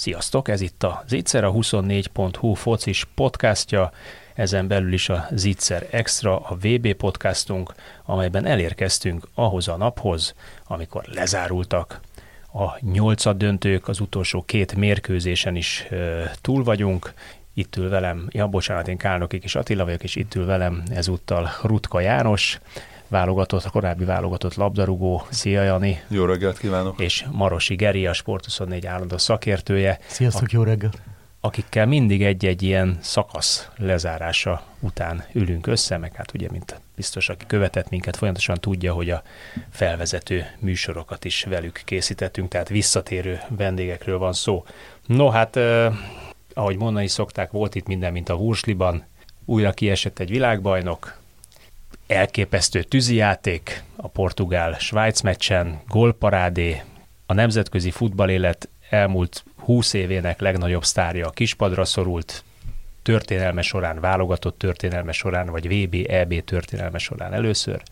Sziasztok, ez itt a Zicser, a 24.hu focis podcastja, ezen belül is a Zicser Extra, a VB podcastunk, amelyben elérkeztünk ahhoz a naphoz, amikor lezárultak a nyolcad döntők, az utolsó két mérkőzésen is ö, túl vagyunk, itt ül velem, ja bocsánat, én Kálnokik és Attila vagyok, és itt ül velem ezúttal Rutka János, válogatott, a korábbi válogatott labdarúgó. Szia Jani! Jó reggelt kívánok! És Marosi Geri, a Sport24 állandó szakértője. Sziasztok, a, jó reggelt! Akikkel mindig egy-egy ilyen szakasz lezárása után ülünk össze, meg hát ugye, mint biztos, aki követett minket, folyamatosan tudja, hogy a felvezető műsorokat is velük készítettünk, tehát visszatérő vendégekről van szó. No, hát eh, ahogy mondani szokták, volt itt minden, mint a Wursliban, újra kiesett egy világbajnok, elképesztő tűzijáték a portugál-svájc meccsen, gólparádé, a nemzetközi futballélet elmúlt 20 évének legnagyobb sztárja a kispadra szorult, történelme során, válogatott történelme során, vagy VB, EB történelme során először.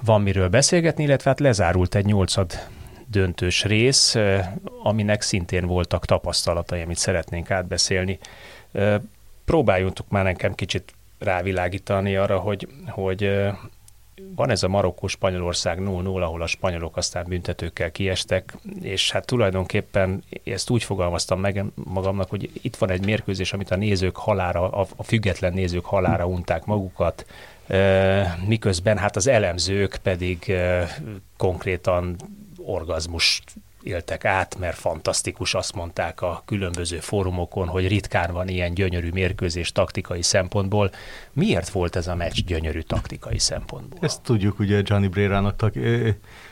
Van miről beszélgetni, illetve hát lezárult egy nyolcad döntős rész, aminek szintén voltak tapasztalatai, amit szeretnénk átbeszélni. Próbáljunk már nekem kicsit rávilágítani arra, hogy, hogy van ez a Marokkó-Spanyolország 0-0, ahol a spanyolok aztán büntetőkkel kiestek, és hát tulajdonképpen ezt úgy fogalmaztam meg magamnak, hogy itt van egy mérkőzés, amit a nézők halára, a független nézők halára unták magukat, miközben hát az elemzők pedig konkrétan orgazmus éltek át, mert fantasztikus, azt mondták a különböző fórumokon, hogy ritkán van ilyen gyönyörű mérkőzés taktikai szempontból. Miért volt ez a meccs gyönyörű taktikai szempontból? Ezt tudjuk, ugye Gianni Brérának tak,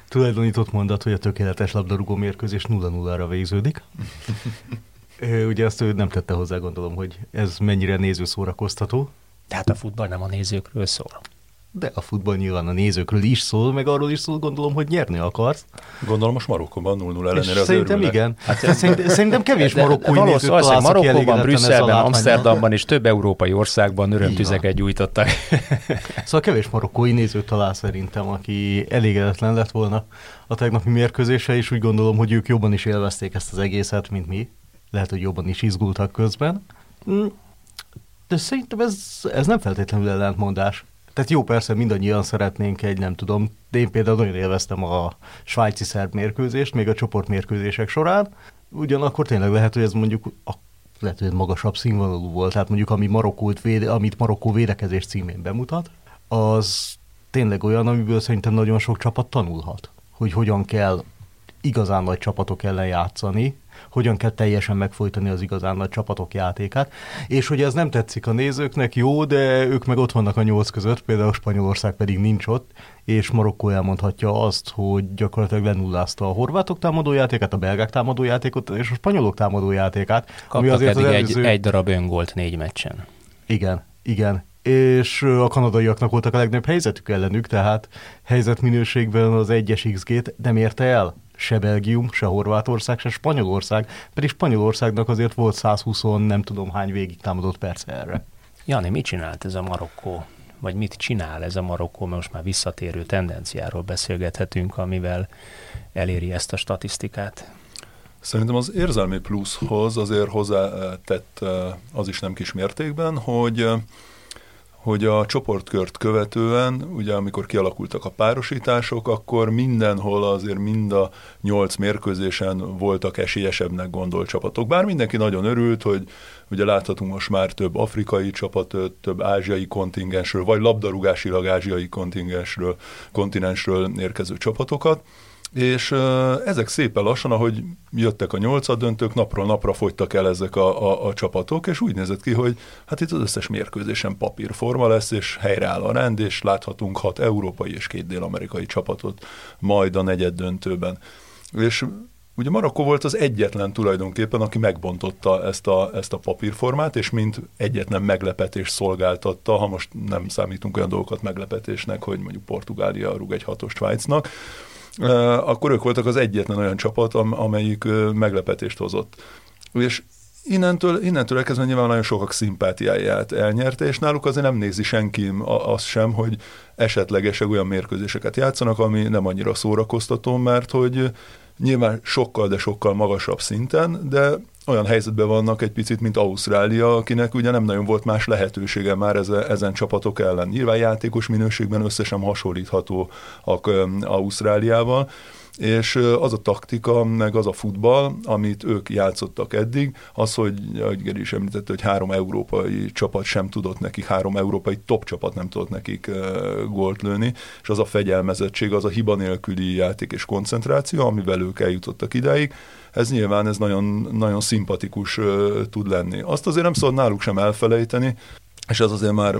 tulajdonított mondat, hogy a tökéletes labdarúgó mérkőzés 0-0-ra végződik. ugye azt ő nem tette hozzá, gondolom, hogy ez mennyire néző szórakoztató. Tehát a futball nem a nézőkről szól de a futball nyilván a nézőkről is szól, meg arról is szól, gondolom, hogy nyerni akarsz. Gondolom most Marokkóban 0-0 ellenére az Szerintem örülnek. igen. Hát, szerintem, szerintem kevés marokkói nézőt találsz, Marokkóban, Brüsszelben, Amsterdamban és több európai országban örömtüzeket gyújtottak. Szóval kevés marokkói nézőt talál szerintem, aki elégedetlen lett volna a tegnapi mérkőzése, és úgy gondolom, hogy ők jobban is élvezték ezt az egészet, mint mi. Lehet, hogy jobban is izgultak közben. Hm, de szerintem ez, ez nem feltétlenül ellentmondás. Tehát jó, persze mindannyian szeretnénk egy, nem tudom, de én például nagyon élveztem a svájci szerb mérkőzést, még a csoportmérkőzések során. Ugyanakkor tényleg lehet, hogy ez mondjuk a lehet, hogy magasabb színvonalú volt, tehát mondjuk ami Marokkót véde, amit Marokkó védekezés címén bemutat, az tényleg olyan, amiből szerintem nagyon sok csapat tanulhat, hogy hogyan kell igazán nagy csapatok ellen játszani, hogyan kell teljesen megfojtani az igazán nagy csapatok játékát, és hogy ez nem tetszik a nézőknek, jó, de ők meg ott vannak a nyolc között, például Spanyolország pedig nincs ott, és Marokkó elmondhatja azt, hogy gyakorlatilag lenullázta a horvátok támadójátékát, a belgák támadójátékot, és a spanyolok támadójátékát. Kaptak ami azért pedig az előző... egy, egy darab öngolt négy meccsen. Igen, igen és a kanadaiaknak voltak a legnagyobb helyzetük ellenük, tehát helyzetminőségben az egyes XG-t nem érte el se Belgium, se Horvátország, se Spanyolország, pedig Spanyolországnak azért volt 120 nem tudom hány végig támadott perc erre. Jani, mit csinált ez a Marokkó? Vagy mit csinál ez a Marokkó? Most már visszatérő tendenciáról beszélgethetünk, amivel eléri ezt a statisztikát. Szerintem az érzelmi pluszhoz azért hozzátett eh, az is nem kis mértékben, hogy eh, hogy a csoportkört követően, ugye amikor kialakultak a párosítások, akkor mindenhol azért mind a nyolc mérkőzésen voltak esélyesebbnek gondolt csapatok. Bár mindenki nagyon örült, hogy ugye láthatunk most már több afrikai csapatot, több ázsiai kontingensről, vagy labdarúgásilag ázsiai kontingensről, kontinensről érkező csapatokat, és ezek szépen lassan, ahogy jöttek a nyolcad döntők, napról napra fogytak el ezek a, a, a csapatok, és úgy nézett ki, hogy hát itt az összes mérkőzésen papírforma lesz, és helyreáll a rend, és láthatunk hat európai és két dél-amerikai csapatot majd a negyed döntőben. És ugye Marokkó volt az egyetlen tulajdonképpen, aki megbontotta ezt a, ezt a papírformát, és mint egyetlen meglepetés szolgáltatta, ha most nem számítunk olyan dolgokat meglepetésnek, hogy mondjuk Portugália rúg egy hatos Svájcnak, akkor ők voltak az egyetlen olyan csapat, amelyik meglepetést hozott. És innentől, innentől elkezdve nyilván nagyon sokak szimpátiáját elnyerte, és náluk azért nem nézi senki azt sem, hogy esetlegesen olyan mérkőzéseket játszanak, ami nem annyira szórakoztató, mert hogy nyilván sokkal, de sokkal magasabb szinten, de olyan helyzetben vannak egy picit, mint Ausztrália, akinek ugye nem nagyon volt más lehetősége már ezen, ezen csapatok ellen. Nyilván játékos minőségben összesen hasonlítható Ausztráliával, és az a taktika, meg az a futball, amit ők játszottak eddig, az, hogy, ahogy Geri is említette, hogy három európai csapat sem tudott nekik, három európai top csapat nem tudott nekik gólt lőni, és az a fegyelmezettség, az a hiba nélküli játék és koncentráció, amivel ők eljutottak ideig, ez nyilván ez nagyon, nagyon szimpatikus tud lenni. Azt azért nem szabad náluk sem elfelejteni, és ez azért már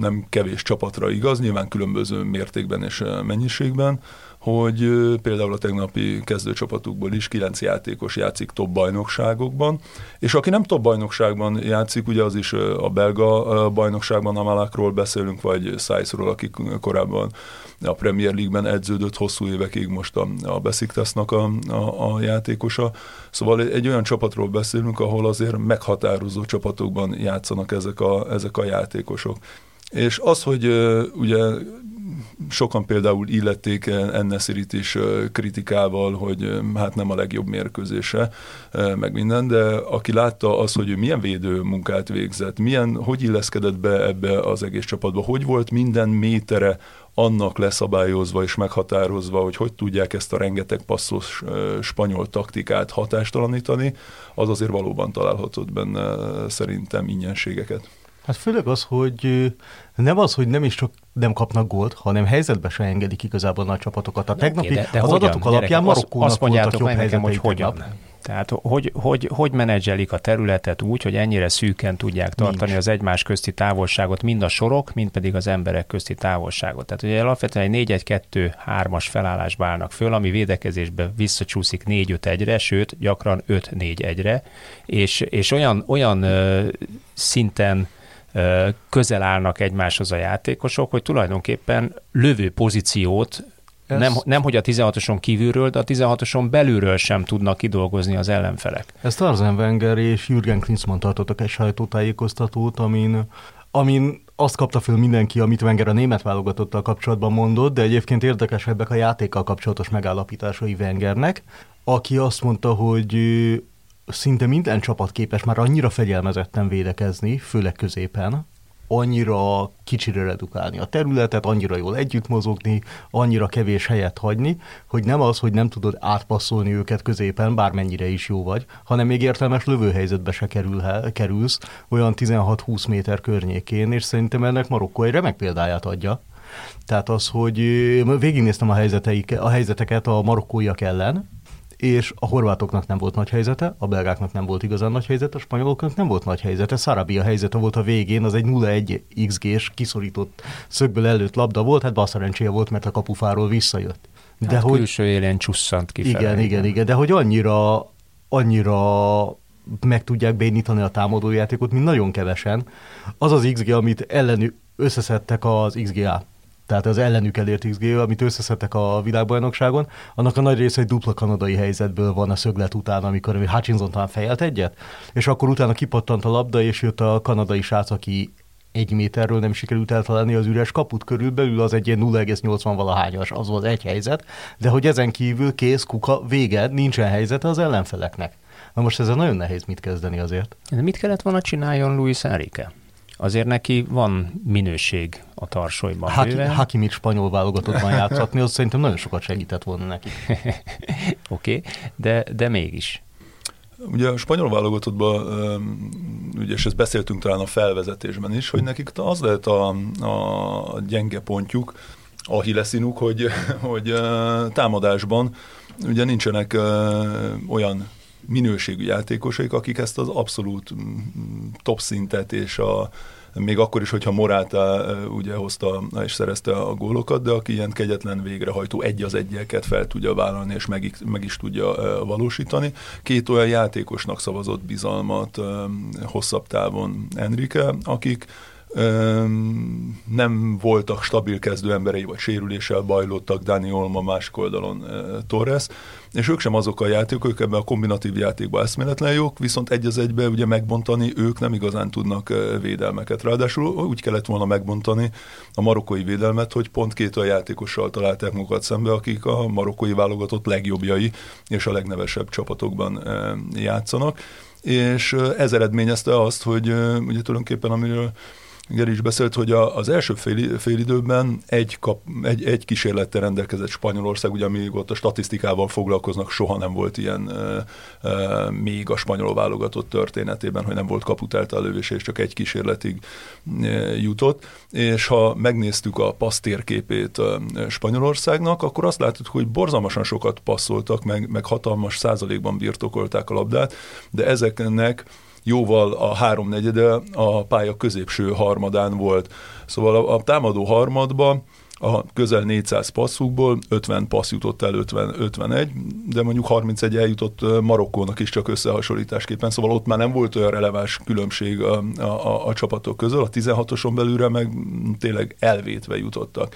nem kevés csapatra igaz, nyilván különböző mértékben és mennyiségben, hogy például a tegnapi kezdőcsapatukból is kilenc játékos játszik top bajnokságokban, és aki nem top bajnokságban játszik, ugye az is a belga bajnokságban, a Malakról beszélünk, vagy Szájszról, aki korábban a Premier League-ben edződött hosszú évekig, most a, a Besiktasnak a, a, a játékosa. Szóval egy olyan csapatról beszélünk, ahol azért meghatározó csapatokban játszanak ezek a, ezek a játékosok. És az, hogy ugye sokan például illették Ennesirit is kritikával, hogy hát nem a legjobb mérkőzése, meg minden, de aki látta az, hogy ő milyen védő munkát végzett, milyen, hogy illeszkedett be ebbe az egész csapatba, hogy volt minden métere annak leszabályozva és meghatározva, hogy hogy tudják ezt a rengeteg passzos spanyol taktikát hatástalanítani, az azért valóban találhatott benne szerintem ingyenségeket. Hát főleg az, hogy nem az, hogy nem is csak nem kapnak gólt, hanem helyzetbe se engedik igazából nagy csapatokat. A tegnapi de, de az hogyan? adatok alapján Marokkónak azt mondjátok meg nekem, hogy hogyan. Tegnap. Tehát hogy, hogy, hogy menedzselik a területet úgy, hogy ennyire szűken tudják tartani Nincs. az egymás közti távolságot, mind a sorok, mind pedig az emberek közti távolságot. Tehát ugye alapvetően egy 4-1-2-3-as felállásba állnak föl, ami védekezésbe visszacsúszik 4-5-1-re, sőt, gyakran 5-4-1-re, és, és olyan, olyan ö, szinten közel állnak egymáshoz a játékosok, hogy tulajdonképpen lövő pozíciót ez... Nem, nem, hogy a 16-oson kívülről, de a 16-oson belülről sem tudnak kidolgozni az ellenfelek. Ezt Arsene Wenger és Jürgen Klinsmann tartottak egy sajtótájékoztatót, amin, amin azt kapta föl mindenki, amit Wenger a német válogatottal kapcsolatban mondott, de egyébként érdekesebbek a játékkal kapcsolatos megállapításai Wengernek, aki azt mondta, hogy szinte minden csapat képes már annyira fegyelmezetten védekezni, főleg középen, annyira kicsire redukálni a területet, annyira jól együtt mozogni, annyira kevés helyet hagyni, hogy nem az, hogy nem tudod átpasszolni őket középen, bármennyire is jó vagy, hanem még értelmes lövőhelyzetbe se kerül, kerülsz, olyan 16-20 méter környékén, és szerintem ennek Marokkó egy remek példáját adja. Tehát az, hogy végignéztem a, a helyzeteket a marokkóiak ellen, és a horvátoknak nem volt nagy helyzete, a belgáknak nem volt igazán nagy helyzete, a spanyoloknak nem volt nagy helyzete. Sarabia helyzete volt a végén, az egy 0-1 XG-s kiszorított szögből előtt labda volt, hát basszerencséje volt, mert a kapufáról visszajött. De hát hogy, külső élén csusszant. Igen, igen, igen, igen, de hogy annyira, annyira meg tudják bénítani a támadójátékot, mint nagyon kevesen. Az az XG, amit ellenük összeszedtek az XGA tehát az ellenük elért XG, amit összeszedtek a világbajnokságon, annak a nagy része egy dupla kanadai helyzetből van a szöglet után, amikor Hutchinson talán fejelt egyet, és akkor utána kipattant a labda, és jött a kanadai srác, aki egy méterről nem sikerült eltalálni az üres kaput körülbelül, az egy ilyen 0,80 valahányas, az volt egy helyzet, de hogy ezen kívül kész, kuka, vége, nincsen helyzete az ellenfeleknek. Na most ezzel nagyon nehéz mit kezdeni azért. De mit kellett volna csináljon Luis Enrique? Azért neki van minőség a tarsolyban. Haki, Hakimit spanyol válogatottban játszatni, az szerintem nagyon sokat segített volna neki. Oké, okay, de, de mégis. Ugye a spanyol válogatottban, ugye, és ezt beszéltünk talán a felvezetésben is, hogy nekik az lehet a, a gyenge pontjuk, a hileszínuk, hogy, hogy támadásban ugye nincsenek olyan minőségű játékosaik, akik ezt az abszolút mm, top szintet és a, még akkor is, hogyha Morata ugye hozta és szerezte a gólokat, de aki ilyen kegyetlen végrehajtó egy az egyeket fel tudja vállalni és meg, meg is tudja valósítani. Két olyan játékosnak szavazott bizalmat hosszabb távon Enrique, akik nem voltak stabil kezdő emberei, vagy sérüléssel bajlottak, Dani Olma, másik oldalon Torres, és ők sem azok a játékok, ebben a kombinatív játékban eszméletlen jók, viszont egy az egybe ugye megbontani ők nem igazán tudnak védelmeket. Ráadásul úgy kellett volna megbontani a marokkói védelmet, hogy pont két olyan játékossal találták magukat szembe, akik a marokkói válogatott legjobbjai és a legnevesebb csapatokban játszanak és ez eredményezte azt, hogy ugye tulajdonképpen amiről Geri is beszélt, hogy a, az első fél, fél időben egy, kap, egy, egy kísérlettel rendelkezett Spanyolország, ugye amíg ott a statisztikával foglalkoznak, soha nem volt ilyen e, e, még a spanyol válogatott történetében, hogy nem volt kaput a lövés, és csak egy kísérletig e, jutott. És ha megnéztük a passztérképét e, Spanyolországnak, akkor azt láttuk, hogy borzalmasan sokat passzoltak, meg, meg hatalmas százalékban birtokolták a labdát, de ezeknek jóval a háromnegyede a pálya középső harmadán volt. Szóval a, a támadó harmadba a közel 400 passzukból 50 passz jutott el 50, 51, de mondjuk 31 eljutott Marokkónak is csak összehasonlításképpen, szóval ott már nem volt olyan releváns különbség a, a, a csapatok közül, a 16-oson belülre meg tényleg elvétve jutottak.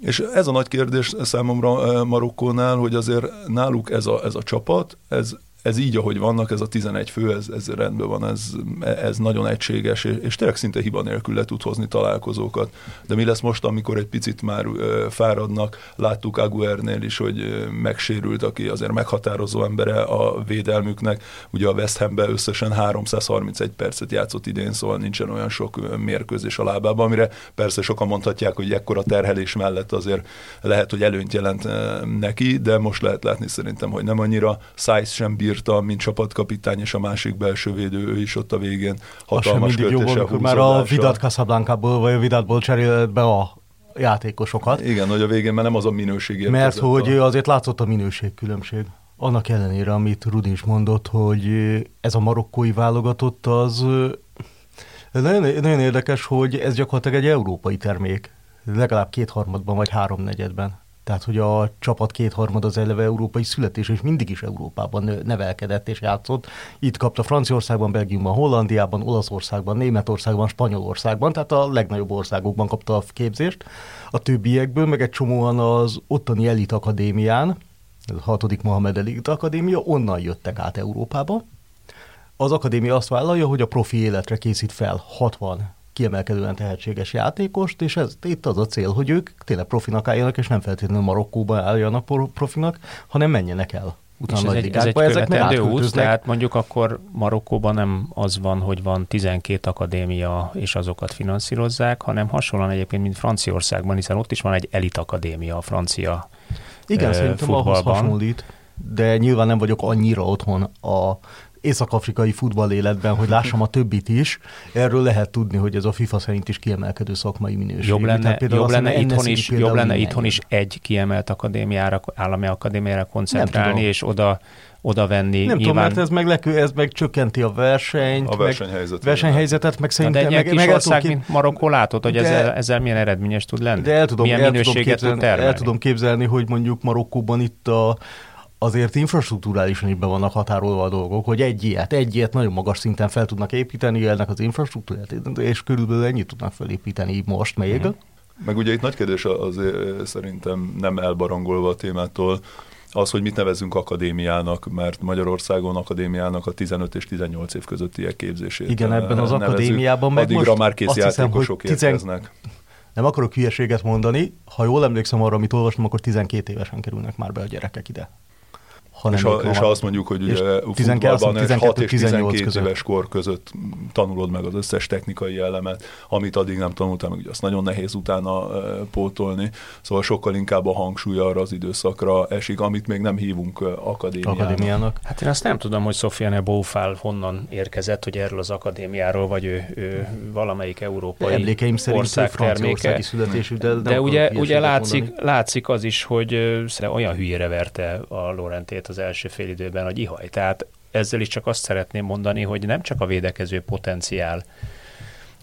És ez a nagy kérdés számomra Marokkónál, hogy azért náluk ez a, ez a csapat, ez ez így, ahogy vannak, ez a 11 fő, ez, ez rendben van, ez, ez nagyon egységes, és, és tényleg szinte hiba nélkül le tud hozni találkozókat. De mi lesz most, amikor egy picit már ö, fáradnak? Láttuk Aguernél is, hogy ö, megsérült, aki azért meghatározó embere a védelmüknek. Ugye a West Hamben összesen 331 percet játszott idén, szóval nincsen olyan sok mérkőzés a lábában, amire persze sokan mondhatják, hogy ekkora terhelés mellett azért lehet, hogy előnyt jelent neki, de most lehet látni szerintem, hogy nem annyira. Size sem bír bírta, mint csapatkapitány, és a másik belső védő, ő is ott a végén hatalmas jó amikor már a Vidat Casablanca-ból vagy a Vidatból cserélt be a játékosokat. Igen, hogy a végén már nem az a minőség Mert hogy a... azért látszott a minőségkülönbség. Annak ellenére, amit Rudi is mondott, hogy ez a marokkói válogatott az nagyon, nagyon érdekes, hogy ez gyakorlatilag egy európai termék. Legalább kétharmadban vagy háromnegyedben. Tehát, hogy a csapat kétharmad az eleve európai születés, és mindig is Európában nevelkedett és játszott. Itt kapta Franciaországban, Belgiumban, Hollandiában, Olaszországban, Németországban, Spanyolországban, tehát a legnagyobb országokban kapta a képzést. A többiekből, meg egy csomóan az ottani elit akadémián, a hatodik Mohamed Elit Akadémia, onnan jöttek át Európába. Az akadémia azt vállalja, hogy a profi életre készít fel 60 kiemelkedően tehetséges játékost, és ez itt az a cél, hogy ők tényleg profinak álljanak, és nem feltétlenül Marokkóba álljanak profinak, hanem menjenek el. Utána ez egy, ez egy követendő út, tehát mondjuk akkor Marokkóban nem az van, hogy van 12 akadémia, és azokat finanszírozzák, hanem hasonlóan egyébként, mint Franciaországban, hiszen ott is van egy elit akadémia a francia Igen, uh, szerintem futballban. ahhoz hasonlít, de nyilván nem vagyok annyira otthon a észak-afrikai futball életben, hogy lássam a többit is, erről lehet tudni, hogy ez a FIFA szerint is kiemelkedő szakmai minőség. Jobb lenne, jobb lenne, itthon, is, jobb lenne itthon is egy kiemelt akadémiára, állami akadémiára koncentrálni, és oda oda venni. Nem nyilván... tudom, mert ez meg, lekő, ez meg csökkenti a versenyt, a versenyhelyzetet, meg versenyhelyzetet, meg szerintem... De egy meg, kis meg ország, kép... mint Marokkó látod, hogy de, ezzel, ezzel milyen eredményes tud lenni? De el tudom, milyen el minőséget tudom képzelni, tud termelni. El tudom képzelni, hogy mondjuk Marokkóban itt a azért infrastruktúrálisan is be vannak határolva a dolgok, hogy egy ilyet, egy ilyet nagyon magas szinten fel tudnak építeni ennek az infrastruktúrát, és körülbelül ennyit tudnak felépíteni most még. Mm. Meg ugye itt nagy kérdés azért szerintem nem elbarangolva a témától, az, hogy mit nevezünk akadémiának, mert Magyarországon akadémiának a 15 és 18 év közöttiek képzését Igen, ebben az nevezük. akadémiában meg Addigra most már kész játékosok hiszem, érkeznek. Nem akarok hülyeséget mondani, ha jól emlékszem arra, amit olvastam, akkor 12 évesen kerülnek már be a gyerekek ide hanem és, a, és ha azt mondjuk, hogy ugye futballban 6 és 12 között. éves kor között tanulod meg az összes technikai elemet, amit addig nem tanultál meg, ugye azt nagyon nehéz utána pótolni, szóval sokkal inkább a hangsúly arra az időszakra esik, amit még nem hívunk akadémiának. akadémiának. Hát én azt nem tudom, hogy Sofiane Bófál honnan érkezett, hogy erről az akadémiáról, vagy ő, ő valamelyik európai Emlékeim szerint ország terméke. születésű, de, de ugye, ugye látszik, látszik az is, hogy olyan hülyére verte a Lorentét az első fél időben, hogy ihaj. Tehát ezzel is csak azt szeretném mondani, hogy nem csak a védekező potenciál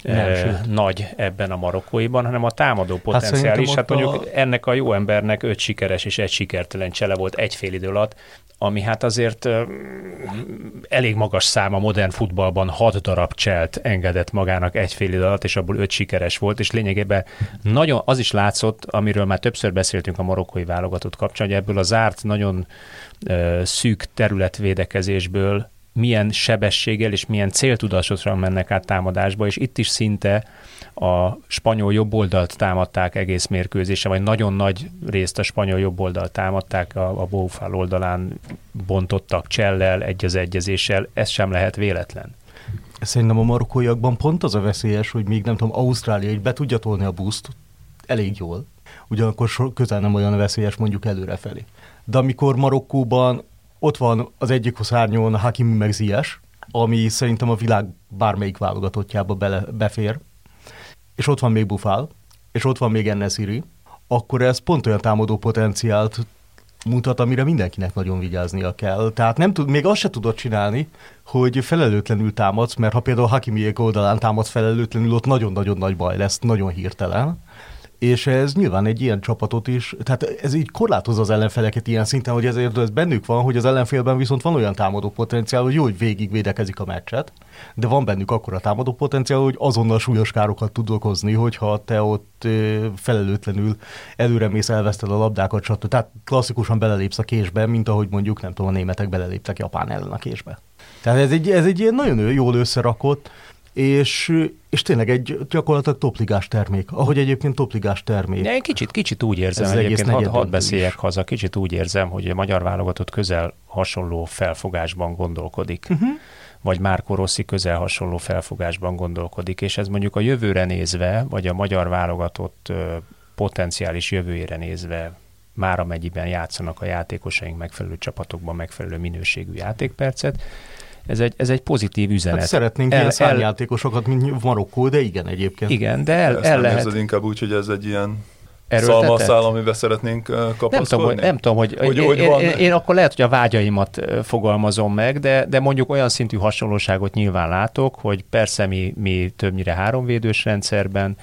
Nem, e, sőt. nagy ebben a marokkóiban, hanem a támadó potenciál szerintem is. Hát mondjuk a- ennek a jó embernek öt sikeres és egy sikertelen csele volt egy fél idő alatt, ami hát azért elég magas szám a modern futballban, hat darab cselt engedett magának egy fél idő alatt, és abból öt sikeres volt, és lényegében nagyon az is látszott, amiről már többször beszéltünk a marokkói válogatott kapcsán, hogy ebből a zárt, nagyon szűk területvédekezésből milyen sebességgel és milyen céltudatosan mennek át támadásba, és itt is szinte a spanyol jobb oldalt támadták egész mérkőzése, vagy nagyon nagy részt a spanyol jobb oldalt támadták, a, a Bófál oldalán bontottak csellel, egy az egyezéssel, ez sem lehet véletlen. Szerintem a marokkóiakban pont az a veszélyes, hogy még nem tudom, Ausztrália így be tudja tolni a buszt elég jól, ugyanakkor so- közel nem olyan veszélyes mondjuk előrefelé. De amikor Marokkóban ott van az egyik szárnyon Hakimi meg Ziyech, ami szerintem a világ bármelyik válogatottjába bele, befér, és ott van még Bufál, és ott van még Ennesiri, akkor ez pont olyan támadó potenciált mutat, amire mindenkinek nagyon vigyáznia kell. Tehát nem tud, még azt se tudod csinálni, hogy felelőtlenül támadsz, mert ha például Hakimiék oldalán támadsz felelőtlenül, ott nagyon-nagyon nagy baj lesz, nagyon hirtelen. És ez nyilván egy ilyen csapatot is, tehát ez így korlátozza az ellenfeleket ilyen szinten, hogy ezért ez bennük van, hogy az ellenfélben viszont van olyan támadó potenciál, hogy jó, hogy végig védekezik a meccset, de van bennük a támadó potenciál, hogy azonnal súlyos károkat tud okozni, hogyha te ott felelőtlenül előremész, elveszted a labdákat, stb. Tehát klasszikusan belelépsz a késbe, mint ahogy mondjuk, nem tudom, a németek beleléptek Japán ellen a késbe. Tehát ez egy, ez egy ilyen nagyon jól összerakott, és, és tényleg egy gyakorlatilag topligás termék, ahogy egyébként topligás termék. De én kicsit, kicsit úgy érzem, Ez egyébként hadd had beszéljek is. haza, kicsit úgy érzem, hogy a magyar válogatott közel hasonló felfogásban gondolkodik. Uh-huh. Vagy Márko Rossi közel hasonló felfogásban gondolkodik, és ez mondjuk a jövőre nézve, vagy a magyar válogatott ö, potenciális jövőjére nézve, már amennyiben játszanak a játékosaink megfelelő csapatokban megfelelő minőségű játékpercet, ez egy, ez egy pozitív üzenet. Hát szeretnénk El- ilyen szárnyjátékosokat, mint Marokkó, de igen egyébként. Igen, de el, Ezt el nem lehet érzed inkább úgy, hogy ez egy ilyen szalmaszál, amiben szeretnénk kapaszkodni? Nem tudom, hogy, nem tudom, hogy, Hogy- én, hogy én, van- én, én akkor lehet, hogy a vágyaimat fogalmazom meg, de, de mondjuk olyan szintű hasonlóságot nyilván látok, hogy persze mi, mi többnyire háromvédős rendszerben,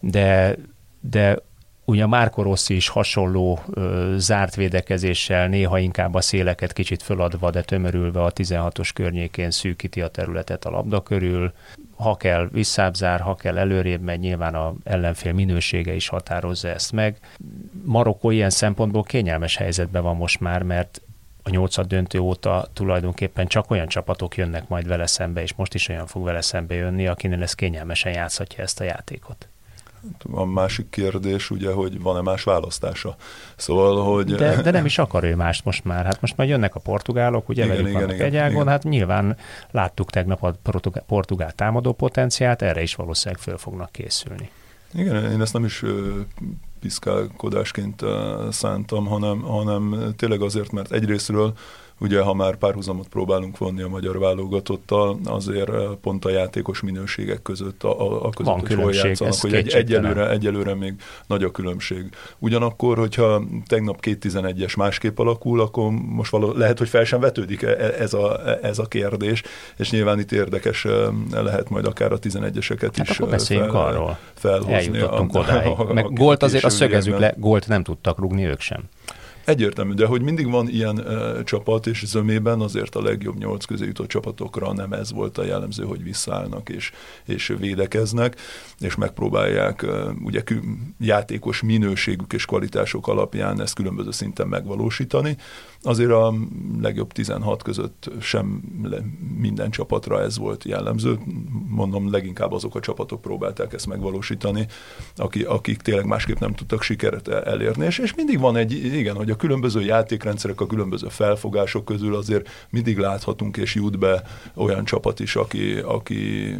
de, de ugye Márko Rossi is hasonló ö, zárt védekezéssel, néha inkább a széleket kicsit föladva, de tömörülve a 16-os környékén szűkíti a területet a labda körül. Ha kell visszább zár, ha kell előrébb megy, nyilván a ellenfél minősége is határozza ezt meg. Marokkó ilyen szempontból kényelmes helyzetben van most már, mert a nyolcad döntő óta tulajdonképpen csak olyan csapatok jönnek majd vele szembe, és most is olyan fog vele szembe jönni, akinél ez kényelmesen játszhatja ezt a játékot. A másik kérdés ugye, hogy van-e más választása. Szóval, hogy... De, de nem is akar ő mást most már. Hát most már jönnek a portugálok, ugye Igen, velük igen, vannak igen, egy ágon, igen. hát nyilván láttuk tegnap a portugál, portugál támadó potenciált, erre is valószínűleg föl fognak készülni. Igen, én ezt nem is piszkálkodásként szántam, hanem, hanem tényleg azért, mert egyrésztről ugye, ha már párhuzamot próbálunk vonni a magyar válogatottal, azért ö, pont a játékos minőségek között, a, a, a között, Van hogy hol játszanak, hogy egy, egyelőre, egyelőre még nagy a különbség. Ugyanakkor, hogyha tegnap 2-11-es másképp alakul, akkor most való, lehet, hogy fel sem vetődik e- e- ez a, ez a kérdés, és nyilván itt érdekes ö, lehet majd akár a 11-eseket Hát is akkor ö, beszéljünk fel, arról. felhozni. Eljutottunk a- odáig. a- a- Meg a gólt azért, azt szögezzük le, gólt nem tudtak rugni ők sem. Egyértelmű, de hogy mindig van ilyen uh, csapat, és zömében azért a legjobb nyolc közé jutott csapatokra nem ez volt a jellemző, hogy visszaállnak és, és védekeznek, és megpróbálják uh, ugye játékos minőségük és kvalitások alapján ezt különböző szinten megvalósítani. Azért a legjobb 16 között sem minden csapatra ez volt jellemző. Mondom, leginkább azok a csapatok próbálták ezt megvalósítani, aki, akik tényleg másképp nem tudtak sikeret el- elérni. És, és mindig van egy, igen, hogy a különböző játékrendszerek, a különböző felfogások közül azért mindig láthatunk és jut be olyan csapat is, aki, aki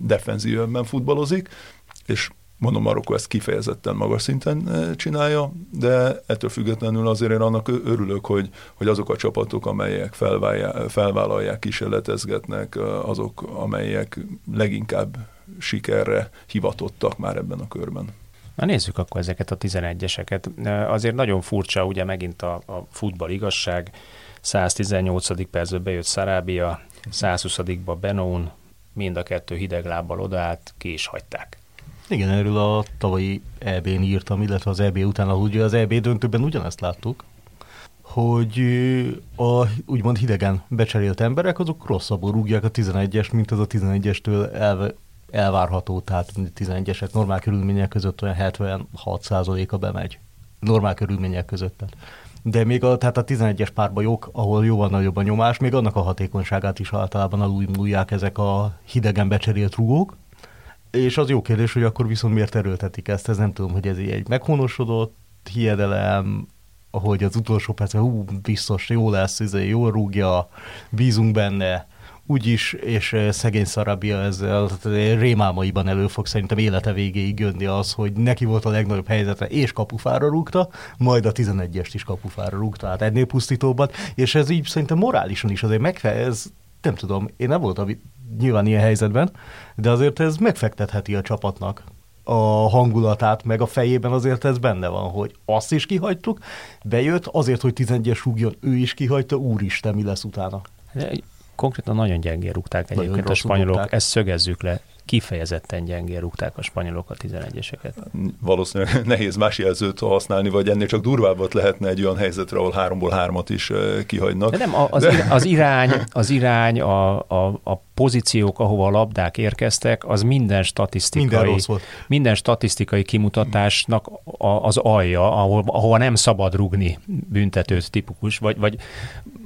defenzívben futballozik, és mondom, Marokkó ezt kifejezetten magas szinten eh, csinálja, de ettől függetlenül azért én annak örülök, hogy, hogy azok a csapatok, amelyek felvállalják, kísérletezgetnek, eh, azok, amelyek leginkább sikerre hivatottak már ebben a körben. Na nézzük akkor ezeket a 11-eseket. Azért nagyon furcsa, ugye megint a, a futball igazság, 118. percben bejött Sarabia, 120-ba Benoun, mind a kettő hideg lábbal odaállt, ki is hagyták. Igen, erről a tavalyi EB-n írtam, illetve az EB után, ahol ugye az EB döntőben ugyanezt láttuk, hogy a úgymond hidegen becserélt emberek, azok rosszabbul rúgják a 11-est, mint az a 11-estől elve, elvárható, tehát 11-esek normál körülmények között olyan 76%-a bemegy. Normál körülmények között. Tehát. De még a, tehát a 11-es párbajok, ahol jóval nagyobb a nyomás, még annak a hatékonyságát is általában alulmúlják ezek a hidegen becserélt rugók. És az jó kérdés, hogy akkor viszont miért erőltetik ezt, ez nem tudom, hogy ez egy meghonosodott hiedelem, hogy az utolsó percben hú, biztos jó lesz, izé, jól rúgja, bízunk benne, úgyis, és szegény Szarabia ezzel rémálmaiban elő fog szerintem élete végéig jönni az, hogy neki volt a legnagyobb helyzete, és kapufára rúgta, majd a 11-est is kapufára rúgta, tehát ennél pusztítóbban, és ez így szerintem morálisan is azért megfelel, ez nem tudom, én nem voltam nyilván ilyen helyzetben, de azért ez megfektetheti a csapatnak a hangulatát, meg a fejében azért ez benne van, hogy azt is kihagytuk, bejött, azért, hogy 11-es rúgjon, ő is kihagyta, úristen, mi lesz utána. De konkrétan nagyon gyengén rúgták egyébként a spanyolok, rúgták. ezt szögezzük le kifejezetten gyengén rúgták a spanyolok a 11-eseket. Valószínűleg nehéz más jelzőt használni, vagy ennél csak durvábbat lehetne egy olyan helyzetre, ahol háromból hármat is kihagynak. De nem, az, De... az irány, az irány a, a, a pozíciók, ahova a labdák érkeztek, az minden statisztikai, minden, minden statisztikai kimutatásnak a, az alja, ahol, ahova nem szabad rugni büntetőt tipikus, vagy, vagy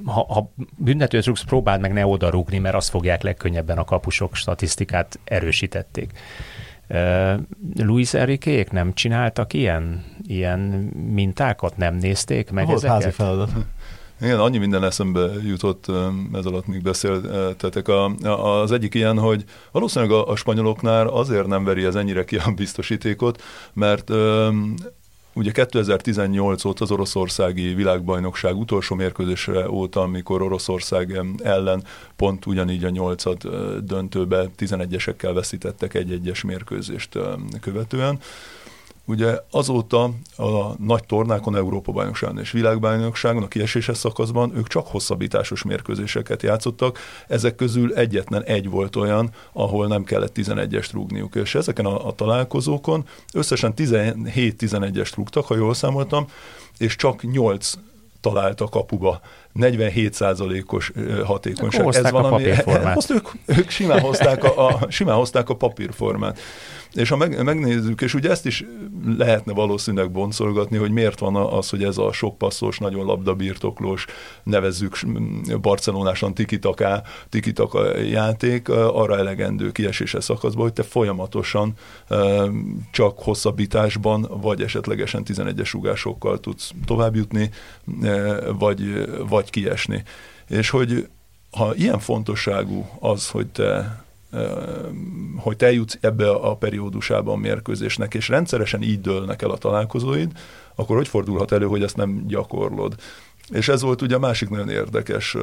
ha, ha büntetőt rúgsz, próbáld meg ne oda rúgni, mert azt fogják legkönnyebben a kapusok statisztikát erősítették. Uh, Luis Enriquék nem csináltak ilyen, ilyen mintákat, nem nézték meg Volt ezeket? házi feladat. Igen, annyi minden eszembe jutott ez alatt, míg beszéltetek. A, az egyik ilyen, hogy valószínűleg a, a spanyoloknál azért nem veri ez ennyire ki a biztosítékot, mert Ugye 2018 óta az oroszországi világbajnokság utolsó mérkőzésre óta, amikor Oroszország ellen pont ugyanígy a nyolcad döntőbe 11-esekkel veszítettek egy-egyes mérkőzést követően. Ugye azóta a nagy tornákon, Európa-bajnokságon és világbajnokságon, a kieséses szakaszban ők csak hosszabbításos mérkőzéseket játszottak, ezek közül egyetlen egy volt olyan, ahol nem kellett 11-est rúgniuk, és ezeken a, a találkozókon összesen 17-11-est rúgtak, ha jól számoltam, és csak 8 talált a kapuba. 47%-os hatékonyság. Ez valami, a Azt ők, ők simán, hozták a, a, simán hozták a papírformát. És ha meg, megnézzük, és ugye ezt is lehetne valószínűleg boncolgatni, hogy miért van az, hogy ez a sok passzos, nagyon labdabirtoklós, nevezzük barcelonásan tikitaká, tikitaka játék, arra elegendő kiesése szakaszban, hogy te folyamatosan csak hosszabbításban, vagy esetlegesen 11-es ugásokkal tudsz továbbjutni, vagy, vagy kiesni. És hogy ha ilyen fontosságú az, hogy te hogy te jutsz ebbe a periódusában a mérkőzésnek, és rendszeresen így dőlnek el a találkozóid, akkor hogy fordulhat elő, hogy ezt nem gyakorlod? És ez volt ugye a másik nagyon érdekes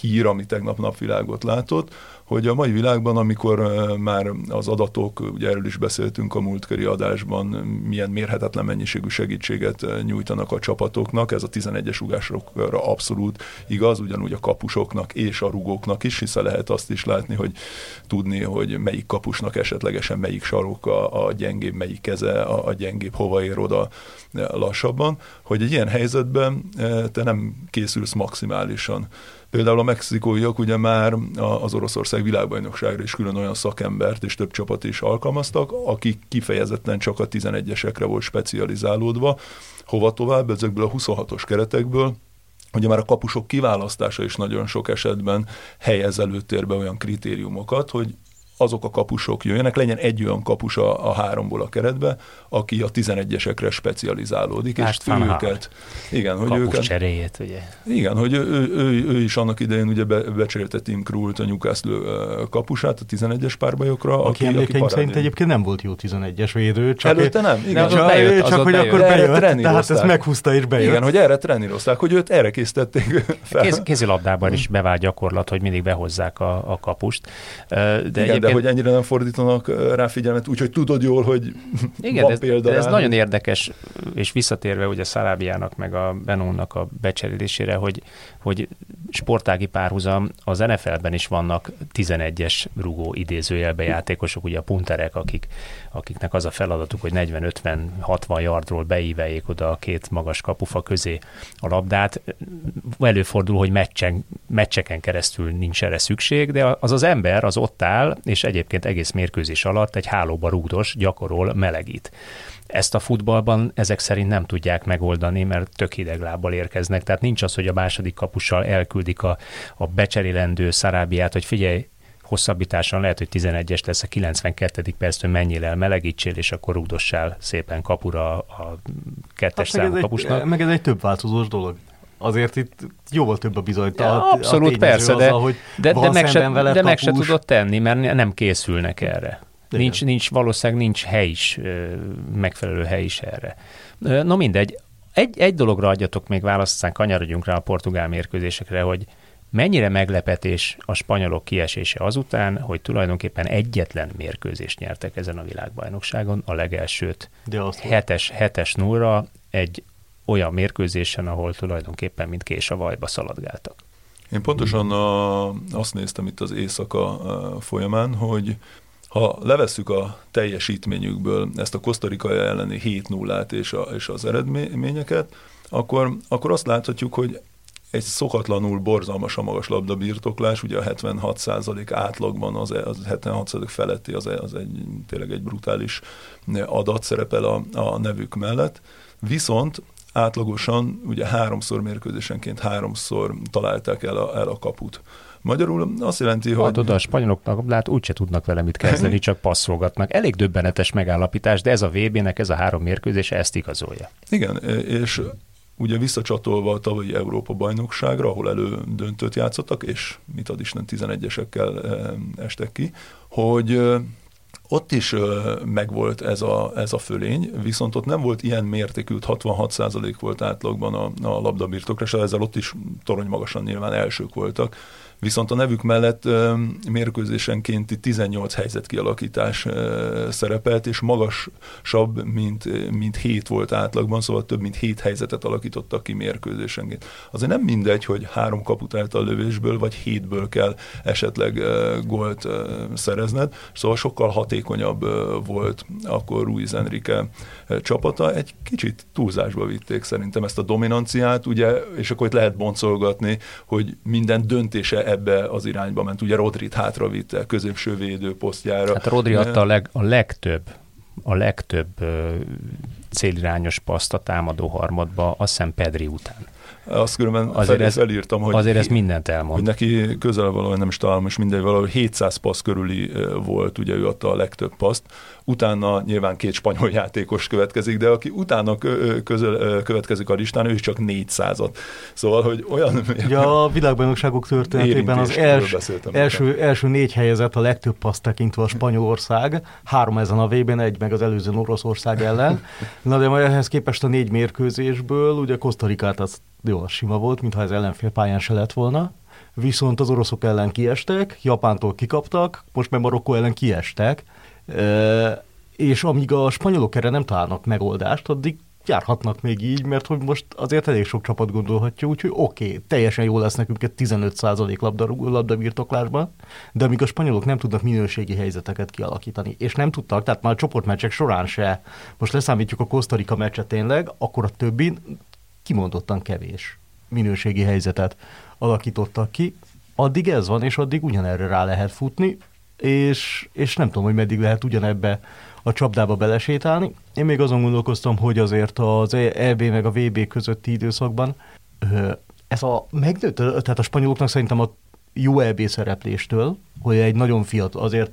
hír, ami tegnap napvilágot látott, hogy a mai világban, amikor már az adatok, ugye erről is beszéltünk a múltkori adásban, milyen mérhetetlen mennyiségű segítséget nyújtanak a csapatoknak, ez a 11-es ugásokra abszolút igaz, ugyanúgy a kapusoknak és a rugóknak is, hiszen lehet azt is látni, hogy tudni, hogy melyik kapusnak esetlegesen melyik sarok a, a gyengébb, melyik keze a, a gyengébb, hova ér oda lassabban, hogy egy ilyen helyzetben te nem készülsz maximálisan. Például a mexikóiak ugye már az Oroszország világbajnokságra is külön olyan szakembert és több csapat is alkalmaztak, akik kifejezetten csak a 11-esekre volt specializálódva, hova tovább? Ezekből a 26-os keretekből, Ugye már a kapusok kiválasztása is nagyon sok esetben helyez előtérbe olyan kritériumokat, hogy azok a kapusok jöjjenek, legyen egy olyan kapus a, a háromból a keretbe, aki a 11-esekre specializálódik, és ő őket... Igen, hogy kapus őket... cseréjét, ugye? Igen, hogy ő, ő, ő, ő is annak idején ugye be, becserélte Tim Krult a Newcastle kapusát a 11-es párbajokra. Aki, aki emlékeim szerint egyébként nem volt jó 11-es védő. Csak Előtte nem, igen. Csak, bejött, csak hogy bejött. akkor bejött, tehát ezt meghúzta és bejött. Igen, hogy erre trenírozták, hogy őt erre készítették fel. Kéz, kézilabdában is bevált gyakorlat, hogy mindig behozzák a, a kapust. De igen, de de hogy ennyire nem fordítanak rá figyelmet, úgyhogy tudod jól, hogy Igen, van ez, példa ez nagyon érdekes, és visszatérve ugye Szalábiának meg a Benónak a becserélésére, hogy, hogy sportági párhuzam, az NFL-ben is vannak 11-es rugó idézőjelbe játékosok, ugye a punterek, akik, akiknek az a feladatuk, hogy 40-50-60 yardról beíveljék oda a két magas kapufa közé a labdát. Előfordul, hogy meccsen, meccseken keresztül nincs erre szükség, de az az ember az ott áll, és egyébként egész mérkőzés alatt egy hálóba rúgdos, gyakorol, melegít. Ezt a futballban ezek szerint nem tudják megoldani, mert tök hideg lábbal érkeznek. Tehát nincs az, hogy a második kapussal elküldik a, a becserélendő szarábiát, hogy figyelj, hosszabbításon lehet, hogy 11-es lesz a 92. perctől mennyire el melegítsél, és akkor rúgdossál szépen kapura a kettes hát számú kapusnak. Egy, meg ez egy több változós dolog azért itt jóval több a bizonytalan. Ja, abszolút, a persze, de, azzal, hogy de, de, meg se, de meg se tudod tenni, mert nem készülnek erre. Nincs, nincs, valószínűleg nincs hely is, megfelelő hely is erre. Na mindegy, egy, egy dologra adjatok még választ, aztán kanyarodjunk rá a portugál mérkőzésekre, hogy mennyire meglepetés a spanyolok kiesése azután, hogy tulajdonképpen egyetlen mérkőzést nyertek ezen a világbajnokságon, a legelsőt De azt hetes, hetes nullra, egy olyan mérkőzésen, ahol tulajdonképpen mint kés a vajba szaladgáltak. Én pontosan a, azt néztem itt az éjszaka folyamán, hogy ha levesszük a teljesítményükből ezt a Kosztarika elleni 7 0 és, a, és az eredményeket, akkor, akkor azt láthatjuk, hogy egy szokatlanul borzalmasan magas labdabirtoklás, ugye a 76% átlagban az, az 76% feletti, az, az egy, tényleg egy brutális adat szerepel a, a nevük mellett. Viszont átlagosan ugye háromszor mérkőzésenként háromszor találták el a, el a kaput. Magyarul azt jelenti, hogy... Adod a spanyoloknak, lát úgyse tudnak vele mit kezdeni, csak passzolgatnak. Elég döbbenetes megállapítás, de ez a VB-nek, ez a három mérkőzés ezt igazolja. Igen, és ugye visszacsatolva a tavalyi Európa bajnokságra, ahol elődöntőt játszottak, és mit ad Isten 11-esekkel eh, estek ki, hogy eh, ott is megvolt ez a, ez a fölény, viszont ott nem volt ilyen mértékű, 66% volt átlagban a, a labdabirtokra, és ezzel ott is torony magasan nyilván elsők voltak, viszont a nevük mellett mérkőzésenkénti 18 helyzet kialakítás szerepelt, és magasabb, mint, mint 7 volt átlagban, szóval több mint 7 helyzetet alakítottak ki mérkőzésenként. Azért nem mindegy, hogy három kaput a lövésből, vagy hétből kell esetleg gólt szerezned, szóval sokkal hatékonyabb volt akkor Ruiz Enrique csapata. Egy kicsit túlzásba vitték szerintem ezt a dominanciát, ugye, és akkor itt lehet boncolgatni, hogy minden döntése ebbe az irányba ment. Ugye Rodrit hátra vitte középső védő posztjára. Hát Rodri adta a, leg, a legtöbb a legtöbb ö, célirányos paszt a támadó harmadba, azt hiszem Pedri után. Azt különben azért fel, ez, felírtam, hogy, azért ez mindent elmond. Hogy neki közel valahol, nem is találom, és mindegy, valahol 700 passz körüli volt, ugye ő adta a legtöbb paszt. Utána nyilván két spanyol játékos következik, de aki utána közöl, következik a listán, ő is csak 400-at. Szóval, hogy olyan... Ja, a világbajnokságok történetében az els, első, első négy helyezett a legtöbb paszt tekintve a Spanyolország, három ezen a VB-n, egy meg az előző Oroszország ellen. Na de majd ehhez képest a négy mérkőzésből, ugye Kosztarikát az jó, sima volt, mintha ez ellenfél pályán se lett volna. Viszont az oroszok ellen kiestek, Japántól kikaptak, most meg Marokkó ellen kiestek, e, és amíg a spanyolok erre nem találnak megoldást, addig járhatnak még így, mert hogy most azért elég sok csapat gondolhatja, úgyhogy oké, okay, teljesen jó lesz nekünk egy 15% labda, labda birtoklásban, de amíg a spanyolok nem tudnak minőségi helyzeteket kialakítani, és nem tudtak, tehát már a csoportmeccsek során se, most leszámítjuk a Kosztarika meccset tényleg, akkor a többi kimondottan kevés minőségi helyzetet alakítottak ki. Addig ez van, és addig ugyanerre rá lehet futni, és, és nem tudom, hogy meddig lehet ugyanebbe a csapdába belesétálni. Én még azon gondolkoztam, hogy azért az EB meg a VB közötti időszakban ez a megnőtt, tehát a spanyoloknak szerintem a jó EB szerepléstől, hogy egy nagyon fiatal, azért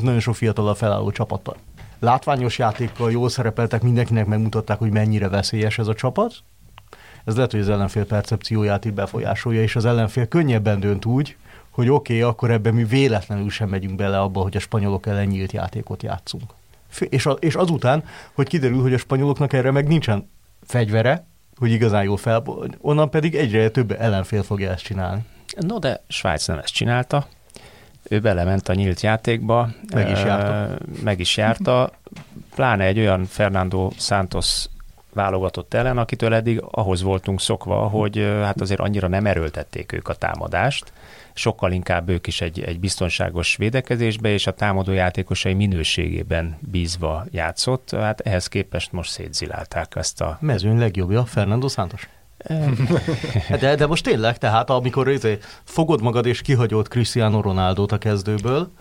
nagyon sok fiatal a felálló csapattal. Látványos játékkal jól szerepeltek, mindenkinek megmutatták, hogy mennyire veszélyes ez a csapat, ez lehet, hogy az ellenfél percepcióját így befolyásolja, és az ellenfél könnyebben dönt úgy, hogy oké, okay, akkor ebben mi véletlenül sem megyünk bele abba, hogy a spanyolok ellen nyílt játékot játszunk. És, a, és azután, hogy kiderül, hogy a spanyoloknak erre meg nincsen fegyvere, hogy igazán jól fel, onnan pedig egyre több ellenfél fogja ezt csinálni. No, de Svájc nem ezt csinálta. ő belement a nyílt játékba. Meg is járta. Meg is járta, pláne egy olyan Fernando Santos válogatott ellen, akitől eddig ahhoz voltunk szokva, hogy hát azért annyira nem erőltették ők a támadást, sokkal inkább ők is egy, egy biztonságos védekezésbe és a támadó játékosai minőségében bízva játszott. Hát ehhez képest most szétzilálták ezt a... Mezőny legjobbja, Fernando Santos. de, de most tényleg, tehát amikor izé, fogod magad és kihagyod Cristiano Ronaldo-t a kezdőből,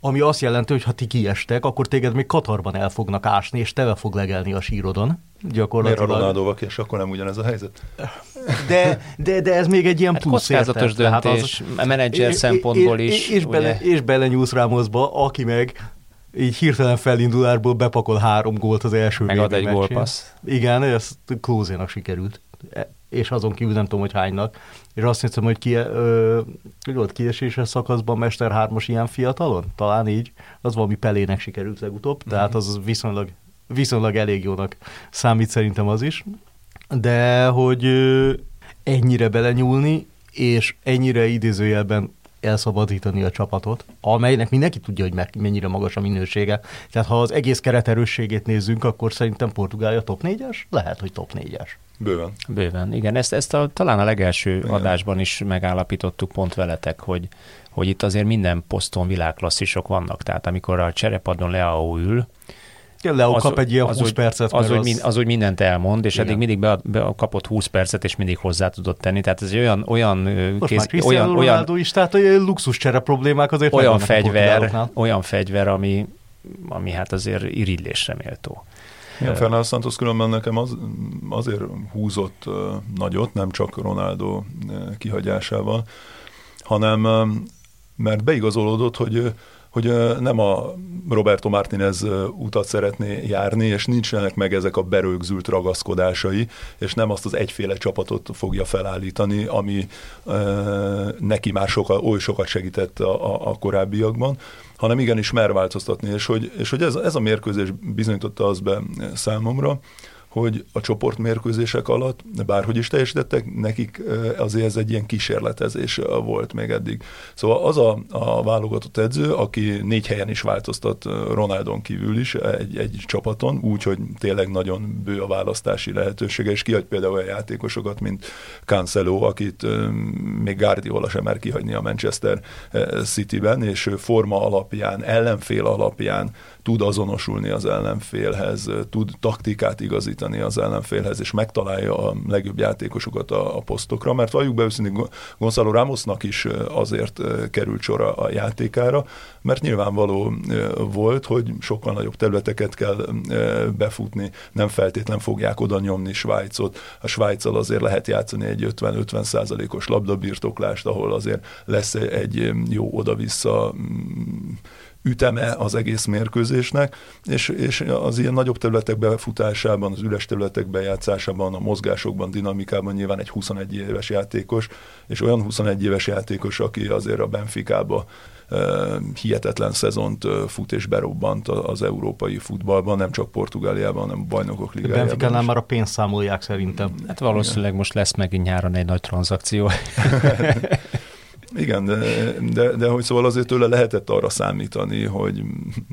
ami azt jelenti, hogy ha ti kiestek, akkor téged még Katarban el fognak ásni, és tele fog legelni a sírodon. Gyakorlatilag. Miért a Ronaldo és akkor nem ugyanez a helyzet? De, de, de ez még egy ilyen hát plusz kockázatos érted. döntés, hát az, menedzser és, szempontból is. És, és, bele, és belenyúlsz Ramosba, aki meg így hirtelen felindulásból bepakol három gólt az első Megad egy gólpassz. Igen, ez Klózénak sikerült. E, és azon kívül nem tudom, hogy hánynak. És azt hiszem, hogy ki, ö, volt kieséses szakaszban Mester 3 ilyen fiatalon? Talán így. Az valami Pelének sikerült legutóbb, mm-hmm. tehát az viszonylag, viszonylag elég jónak számít szerintem az is. De hogy ennyire belenyúlni, és ennyire idézőjelben elszabadítani a csapatot, amelynek mindenki tudja, hogy mennyire magas a minősége. Tehát ha az egész keret erősségét nézzünk, akkor szerintem Portugália top 4-es? Lehet, hogy top 4-es. Bőven. Bőven, igen. Ezt, ezt a, talán a legelső igen. adásban is megállapítottuk pont veletek, hogy, hogy itt azért minden poszton világklasszisok vannak. Tehát amikor a cserepadon Leao ül, Ja, Leo az, kap egy ilyen az, 20 percet. Az, az, az, az, úgy mindent elmond, és igen. eddig mindig be, be, kapott 20 percet, és mindig hozzá tudott tenni. Tehát ez egy olyan, olyan Most kész, olyan, olyan, is, tehát olyan luxus csere problémák azért olyan fegyver, olyan fegyver, ami, ami hát azért irigylésre méltó. Igen, Fernando Santos különben nekem az, azért húzott nagyot, nem csak Ronaldo kihagyásával, hanem mert beigazolódott, hogy hogy nem a Roberto Martinez utat szeretné járni, és nincsenek meg ezek a berögzült ragaszkodásai, és nem azt az egyféle csapatot fogja felállítani, ami neki már soka, oly sokat segített a, a, korábbiakban, hanem igenis mer változtatni, és hogy, és hogy ez, ez a mérkőzés bizonyította az be számomra, hogy a csoportmérkőzések alatt, bárhogy is teljesítettek, nekik azért ez egy ilyen kísérletezés volt még eddig. Szóval az a, a válogatott edző, aki négy helyen is változtat Ronaldon kívül is egy, egy csapaton, úgy, hogy tényleg nagyon bő a választási lehetősége, és kihagy például olyan játékosokat, mint Cancelo, akit még Guardiola sem mer kihagyni a Manchester City-ben, és forma alapján, ellenfél alapján tud azonosulni az ellenfélhez, tud taktikát igazítani az ellenfélhez, és megtalálja a legjobb játékosokat a, a posztokra, mert valljuk be őszintén Gonzalo Ramosnak is azért került sor a, játékára, mert nyilvánvaló volt, hogy sokkal nagyobb területeket kell befutni, nem feltétlen fogják oda nyomni Svájcot. A Svájccal azért lehet játszani egy 50-50 százalékos labdabirtoklást, ahol azért lesz egy jó oda-vissza üteme az egész mérkőzésnek, és, és az ilyen nagyobb területek befutásában, az üres területek bejátszásában, a mozgásokban, dinamikában nyilván egy 21 éves játékos, és olyan 21 éves játékos, aki azért a Benficába hihetetlen szezont fut és berobbant az európai futballban, nem csak Portugáliában, hanem a bajnokok ligájában. Benficánál már a pénzt számolják szerintem. Hát valószínűleg most lesz megint nyáron egy nagy tranzakció. Igen, de, de, de hogy szóval azért tőle lehetett arra számítani, hogy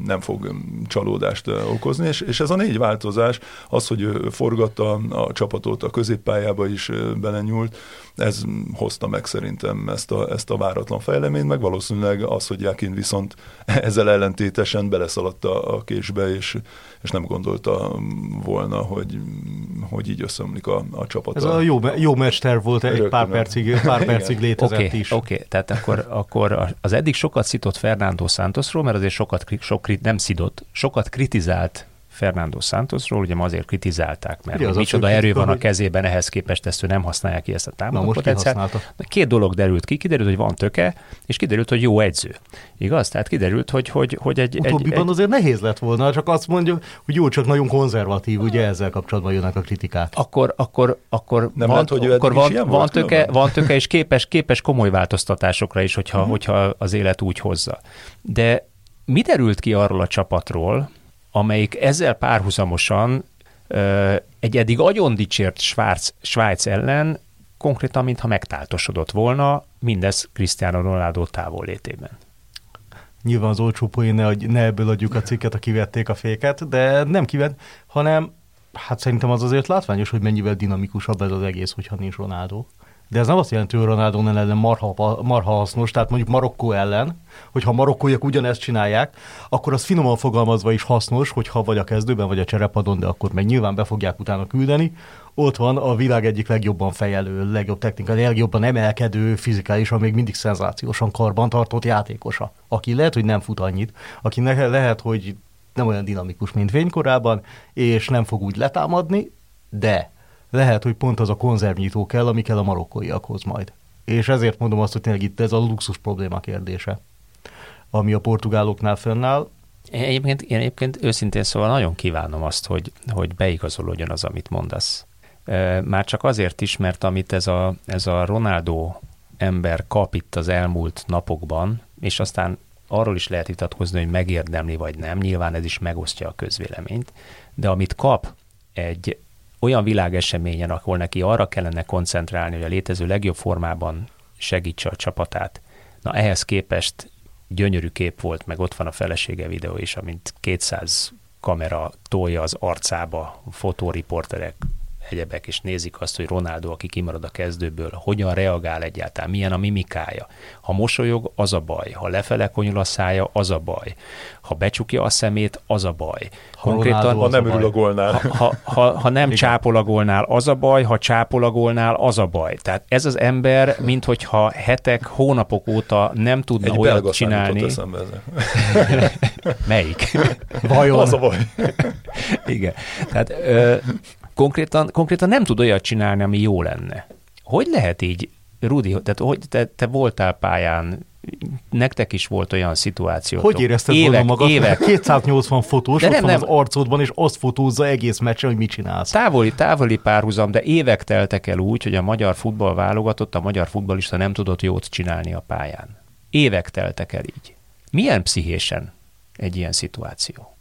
nem fog csalódást okozni, és, és ez a négy változás, az, hogy forgatta a csapatot a középpályába is belenyúlt, ez hozta meg szerintem ezt a, ezt a váratlan fejleményt, meg valószínűleg az, hogy Jakin viszont ezzel ellentétesen beleszaladt a késbe, és, és nem gondolta volna, hogy, hogy így összeomlik a, a csapat. Ez a jó, jó mester volt, egy pár percig, pár percig létezett okay, is. Oké, okay. tehát akkor, akkor az eddig sokat szitott Fernando Santosról, mert azért sokat, sok, nem szidott, sokat kritizált Fernando Santosról, ugye ma azért kritizálták, mert az micsoda erő van a kezében, ehhez képest ezt ő nem használja ki ezt a támadó potenciált. Két dolog derült ki, kiderült, hogy van töke, és kiderült, hogy jó edző. Igaz? Tehát kiderült, hogy, hogy, hogy egy... Utóbbiban egy, azért nehéz lett volna, csak azt mondja, hogy jó, csak nagyon konzervatív, ugye ezzel kapcsolatban jönnek a kritikák. Akkor, akkor, akkor nem van, lehet, hogy akkor van, van, töke, van töke, és képes, képes komoly változtatásokra is, hogyha, uh-huh. hogyha az élet úgy hozza. De mi derült ki arról a csapatról, amelyik ezzel párhuzamosan egy eddig agyon dicsért Svájc, Svájc ellen konkrétan, mintha megtáltosodott volna, mindez Cristiano Ronaldo távollétében. Nyilván az olcsó poén ne, ne ebből adjuk a cikket, a kivették a féket, de nem kivett, hanem hát szerintem az azért látványos, hogy mennyivel dinamikusabb ez az egész, hogyha nincs Ronaldo. De ez nem azt jelenti, hogy Ronaldo ellen marha, marha hasznos, tehát mondjuk Marokkó ellen, hogyha marokkóiak ugyanezt csinálják, akkor az finoman fogalmazva is hasznos, hogyha vagy a kezdőben, vagy a cserepadon, de akkor meg nyilván be fogják utána küldeni. Ott van a világ egyik legjobban fejelő, legjobb technika, legjobban emelkedő, fizikálisan még mindig szenzációsan karbantartott játékosa, aki lehet, hogy nem fut annyit, aki lehet, hogy nem olyan dinamikus, mint fénykorában, és nem fog úgy letámadni, de lehet, hogy pont az a konzervnyitó kell, ami kell a marokkóiakhoz majd. És ezért mondom azt, hogy tényleg itt ez a luxus probléma kérdése, ami a portugáloknál fennáll. Én egyébként, én egyébként őszintén szóval nagyon kívánom azt, hogy, hogy beigazolódjon az, amit mondasz. Már csak azért is, mert amit ez a, ez a Ronaldo ember kap itt az elmúlt napokban, és aztán arról is lehet vitatkozni, hogy megérdemli vagy nem, nyilván ez is megosztja a közvéleményt, de amit kap egy olyan világeseményen, ahol neki arra kellene koncentrálni, hogy a létező legjobb formában segítse a csapatát, na ehhez képest gyönyörű kép volt, meg ott van a felesége videó is, amint 200 kamera tolja az arcába fotóriporterek egyebek, és nézik azt, hogy Ronaldo, aki kimarad a kezdőből, hogyan reagál egyáltalán, milyen a mimikája. Ha mosolyog, az a baj. Ha lefele konyul a szája, az a baj. Ha becsukja a szemét, az a baj. Ha Konkrétan, ha nem ürül a gólnál. Ha, ha, ha, ha nem csápol a gólnál, az a baj, ha csápol a gólnál, az a baj. Tehát ez az ember, minthogyha hetek, hónapok óta nem tudna Egy olyat csinálni. Melyik? Vajon? Az a baj. Igen. Tehát ö, konkrétan, konkrétan nem tud olyat csinálni, ami jó lenne. Hogy lehet így, Rudi, tehát hogy te, te voltál pályán, nektek is volt olyan szituáció. Hogy érezted évek, volna magad? Évek. 280 fotós de nem, nem. az arcodban, és azt fotózza egész meccsen, hogy mit csinálsz. Távoli, távoli párhuzam, de évek teltek el úgy, hogy a magyar futball válogatott, a magyar futballista nem tudott jót csinálni a pályán. Évek teltek el így. Milyen pszichésen egy ilyen szituáció?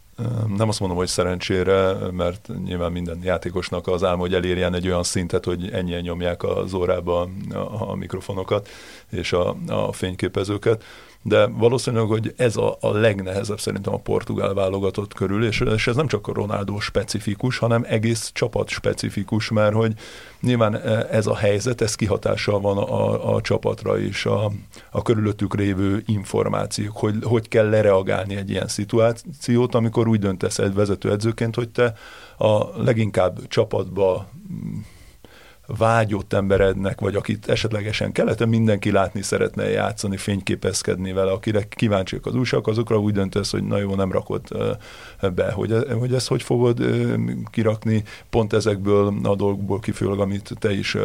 Nem azt mondom, hogy szerencsére, mert nyilván minden játékosnak az álma, hogy elérjen egy olyan szintet, hogy ennyien nyomják az órába a, a mikrofonokat és a, a fényképezőket de valószínűleg, hogy ez a, a legnehezebb szerintem a portugál válogatott körül, és, és ez nem csak a Ronaldo specifikus, hanem egész csapat specifikus, mert hogy nyilván e, ez a helyzet, ez kihatással van a, a csapatra is, a, a körülöttük révő információk, hogy hogy kell lereagálni egy ilyen szituációt, amikor úgy döntesz egy vezetőedzőként, hogy te a leginkább csapatba vágyott emberednek, vagy akit esetlegesen keleten mindenki látni szeretne játszani, fényképezkedni vele, akire kíváncsiak az újságok, azokra úgy döntesz, hogy na jó, nem rakod be, hogy, e, hogy ezt hogy fogod kirakni, pont ezekből a dolgokból kifőleg, amit te is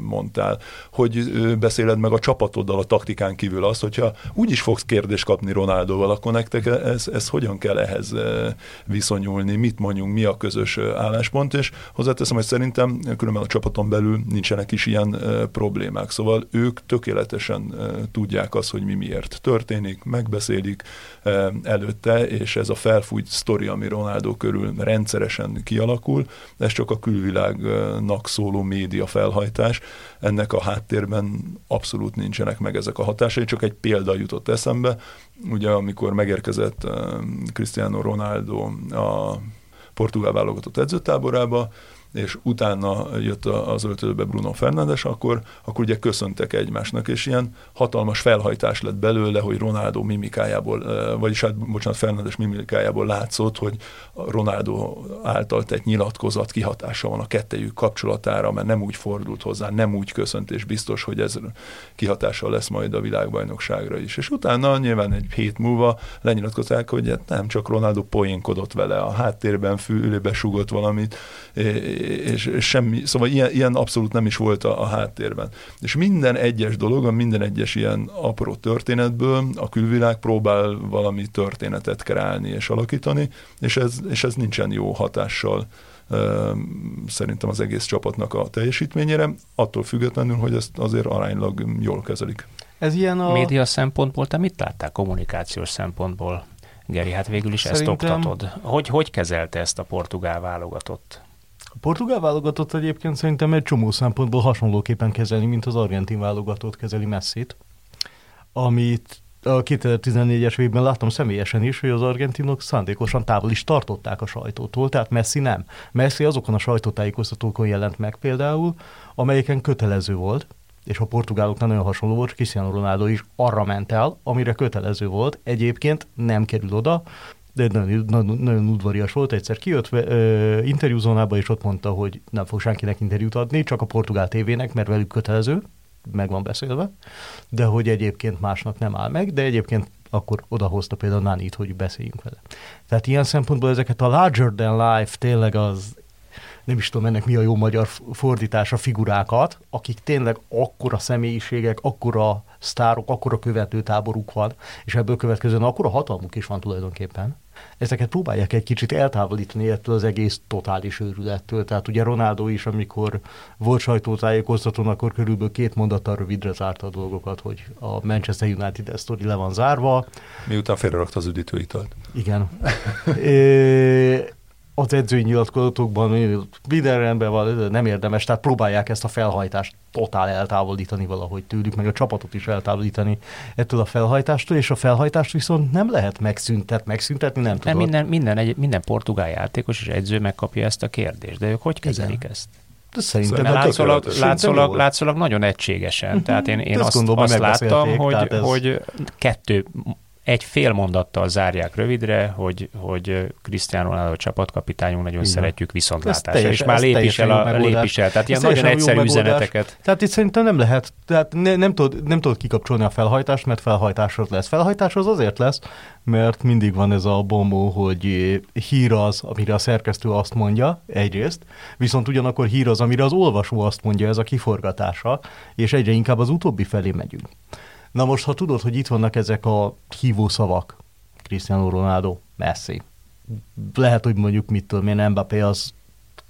mondtál, hogy beszéled meg a csapatoddal a taktikán kívül azt, hogyha úgy is fogsz kérdést kapni Ronaldóval, akkor nektek ez, ez hogyan kell ehhez viszonyulni, mit mondjunk, mi a közös álláspont, és hozzáteszem, hogy szerintem különben a csapaton belül nincsenek is ilyen problémák. Szóval ők tökéletesen tudják azt, hogy mi miért történik, megbeszélik előtte, és ez a felfújt sztori, ami Ronaldo körül rendszeresen kialakul, ez csak a külvilágnak szóló média felhajtás. Ennek a háttérben abszolút nincsenek meg ezek a hatásai, csak egy példa jutott eszembe. Ugye amikor megérkezett Cristiano Ronaldo a portugál válogatott edzőtáborába, és utána jött az öltözőbe Bruno Fernandes, akkor, akkor ugye köszöntek egymásnak, és ilyen hatalmas felhajtás lett belőle, hogy Ronaldo mimikájából, vagyis hát, bocsánat, Fernandes mimikájából látszott, hogy Ronaldo által tett nyilatkozat kihatása van a kettejük kapcsolatára, mert nem úgy fordult hozzá, nem úgy köszönt, és biztos, hogy ez kihatással lesz majd a világbajnokságra is. És utána nyilván egy hét múlva lenyilatkozták, hogy hát nem csak Ronaldo poénkodott vele, a háttérben fülébe sugott valamit, és, és semmi, szóval ilyen, ilyen abszolút nem is volt a, a háttérben. És minden egyes dolog, minden egyes ilyen apró történetből a külvilág próbál valami történetet kreálni és alakítani, és ez, és ez nincsen jó hatással szerintem az egész csapatnak a teljesítményére, attól függetlenül, hogy ezt azért aránylag jól kezelik. Ez ilyen a... Média szempontból, te mit láttál kommunikációs szempontból? Geri, hát végül is Szerintem... ezt oktatod. Hogy, hogy kezelte ezt a portugál válogatott? A portugál válogatott egyébként szerintem egy csomó szempontból hasonlóképpen kezelni, mint az argentin válogatott kezeli messzit, amit a 2014-es évben láttam személyesen is, hogy az argentinok szándékosan távol is tartották a sajtótól, tehát Messi nem. Messi azokon a sajtótájékoztatókon jelent meg például, amelyeken kötelező volt, és a portugáloknál nagyon hasonló volt, Cristiano Ronaldo is arra ment el, amire kötelező volt. Egyébként nem kerül oda, de nagyon, nagyon, nagyon udvarias volt, egyszer kijött ö, interjúzónába, és ott mondta, hogy nem fog senkinek interjút adni, csak a portugál tévének, mert velük kötelező, meg van beszélve, de hogy egyébként másnak nem áll meg, de egyébként akkor odahozta például Nánit, hogy beszéljünk vele. Tehát ilyen szempontból ezeket a larger than life, tényleg az nem is tudom ennek mi a jó magyar fordítása, figurákat, akik tényleg akkora személyiségek, akkora sztárok, akkora követőtáboruk van, és ebből következően akkora hatalmuk is van tulajdonképpen. Ezeket próbálják egy kicsit eltávolítani ettől az egész totális őrülettől. Tehát ugye Ronaldo is, amikor volt sajtótájékoztatón, akkor körülbelül két mondattal rövidre zárta a dolgokat, hogy a Manchester United sztori le van zárva. Miután félrerakta az üdítőitalt. Igen. az edzői nyilatkozatokban minden rendben van, nem érdemes, tehát próbálják ezt a felhajtást totál eltávolítani valahogy tőlük, meg a csapatot is eltávolítani ettől a felhajtástól, és a felhajtást viszont nem lehet megszüntet, megszüntetni, nem tudom. Minden, minden, egy, minden portugál játékos és edző megkapja ezt a kérdést, de ők hogy kezelik Igen. ezt? De szerintem Mert látszólag, látszólag, látszólag nagyon egységesen. Uh-huh. Tehát én, én azt, azt láttam, hogy, ez... hogy kettő egy fél mondattal zárják rövidre, hogy, hogy Cristiano Ronaldo csapatkapitányunk, nagyon Igen. szeretjük viszontlátásra, és már lépis el, a, lépis el. Tehát ilyen nagyon egyszerű üzeneteket. Tehát itt szerintem nem lehet, tehát ne, nem, tudod, nem tudod kikapcsolni a felhajtást, mert felhajtásod lesz. Felhajtás az azért lesz, mert mindig van ez a bombó, hogy hír az, amire a szerkesztő azt mondja, egyrészt, viszont ugyanakkor hír az, amire az olvasó azt mondja, ez a kiforgatása, és egyre inkább az utóbbi felé megyünk. Na most, ha tudod, hogy itt vannak ezek a hívó szavak, Cristiano Ronaldo, Messi, lehet, hogy mondjuk mit tudom én, Mbappé az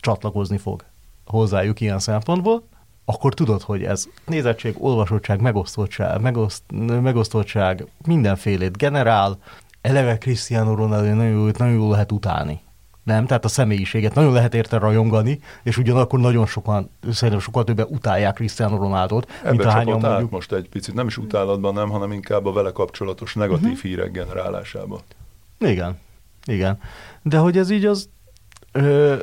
csatlakozni fog hozzájuk ilyen szempontból, akkor tudod, hogy ez nézettség, olvasottság, megosztottság, megoszt, megosztottság mindenfélét generál, eleve Cristiano Ronaldo nagyon jól, nagyon jól lehet utálni. Nem, tehát a személyiséget nagyon lehet érte rajongani, és ugyanakkor nagyon sokan, szerintem sokkal többen utálják Cristiano Ronaldot, Ebbe mint a hányan mondjuk. most egy picit, nem is utálatban, nem, hanem inkább a vele kapcsolatos negatív uh-huh. hírek generálásába. Igen, igen. De hogy ez így az... Ö,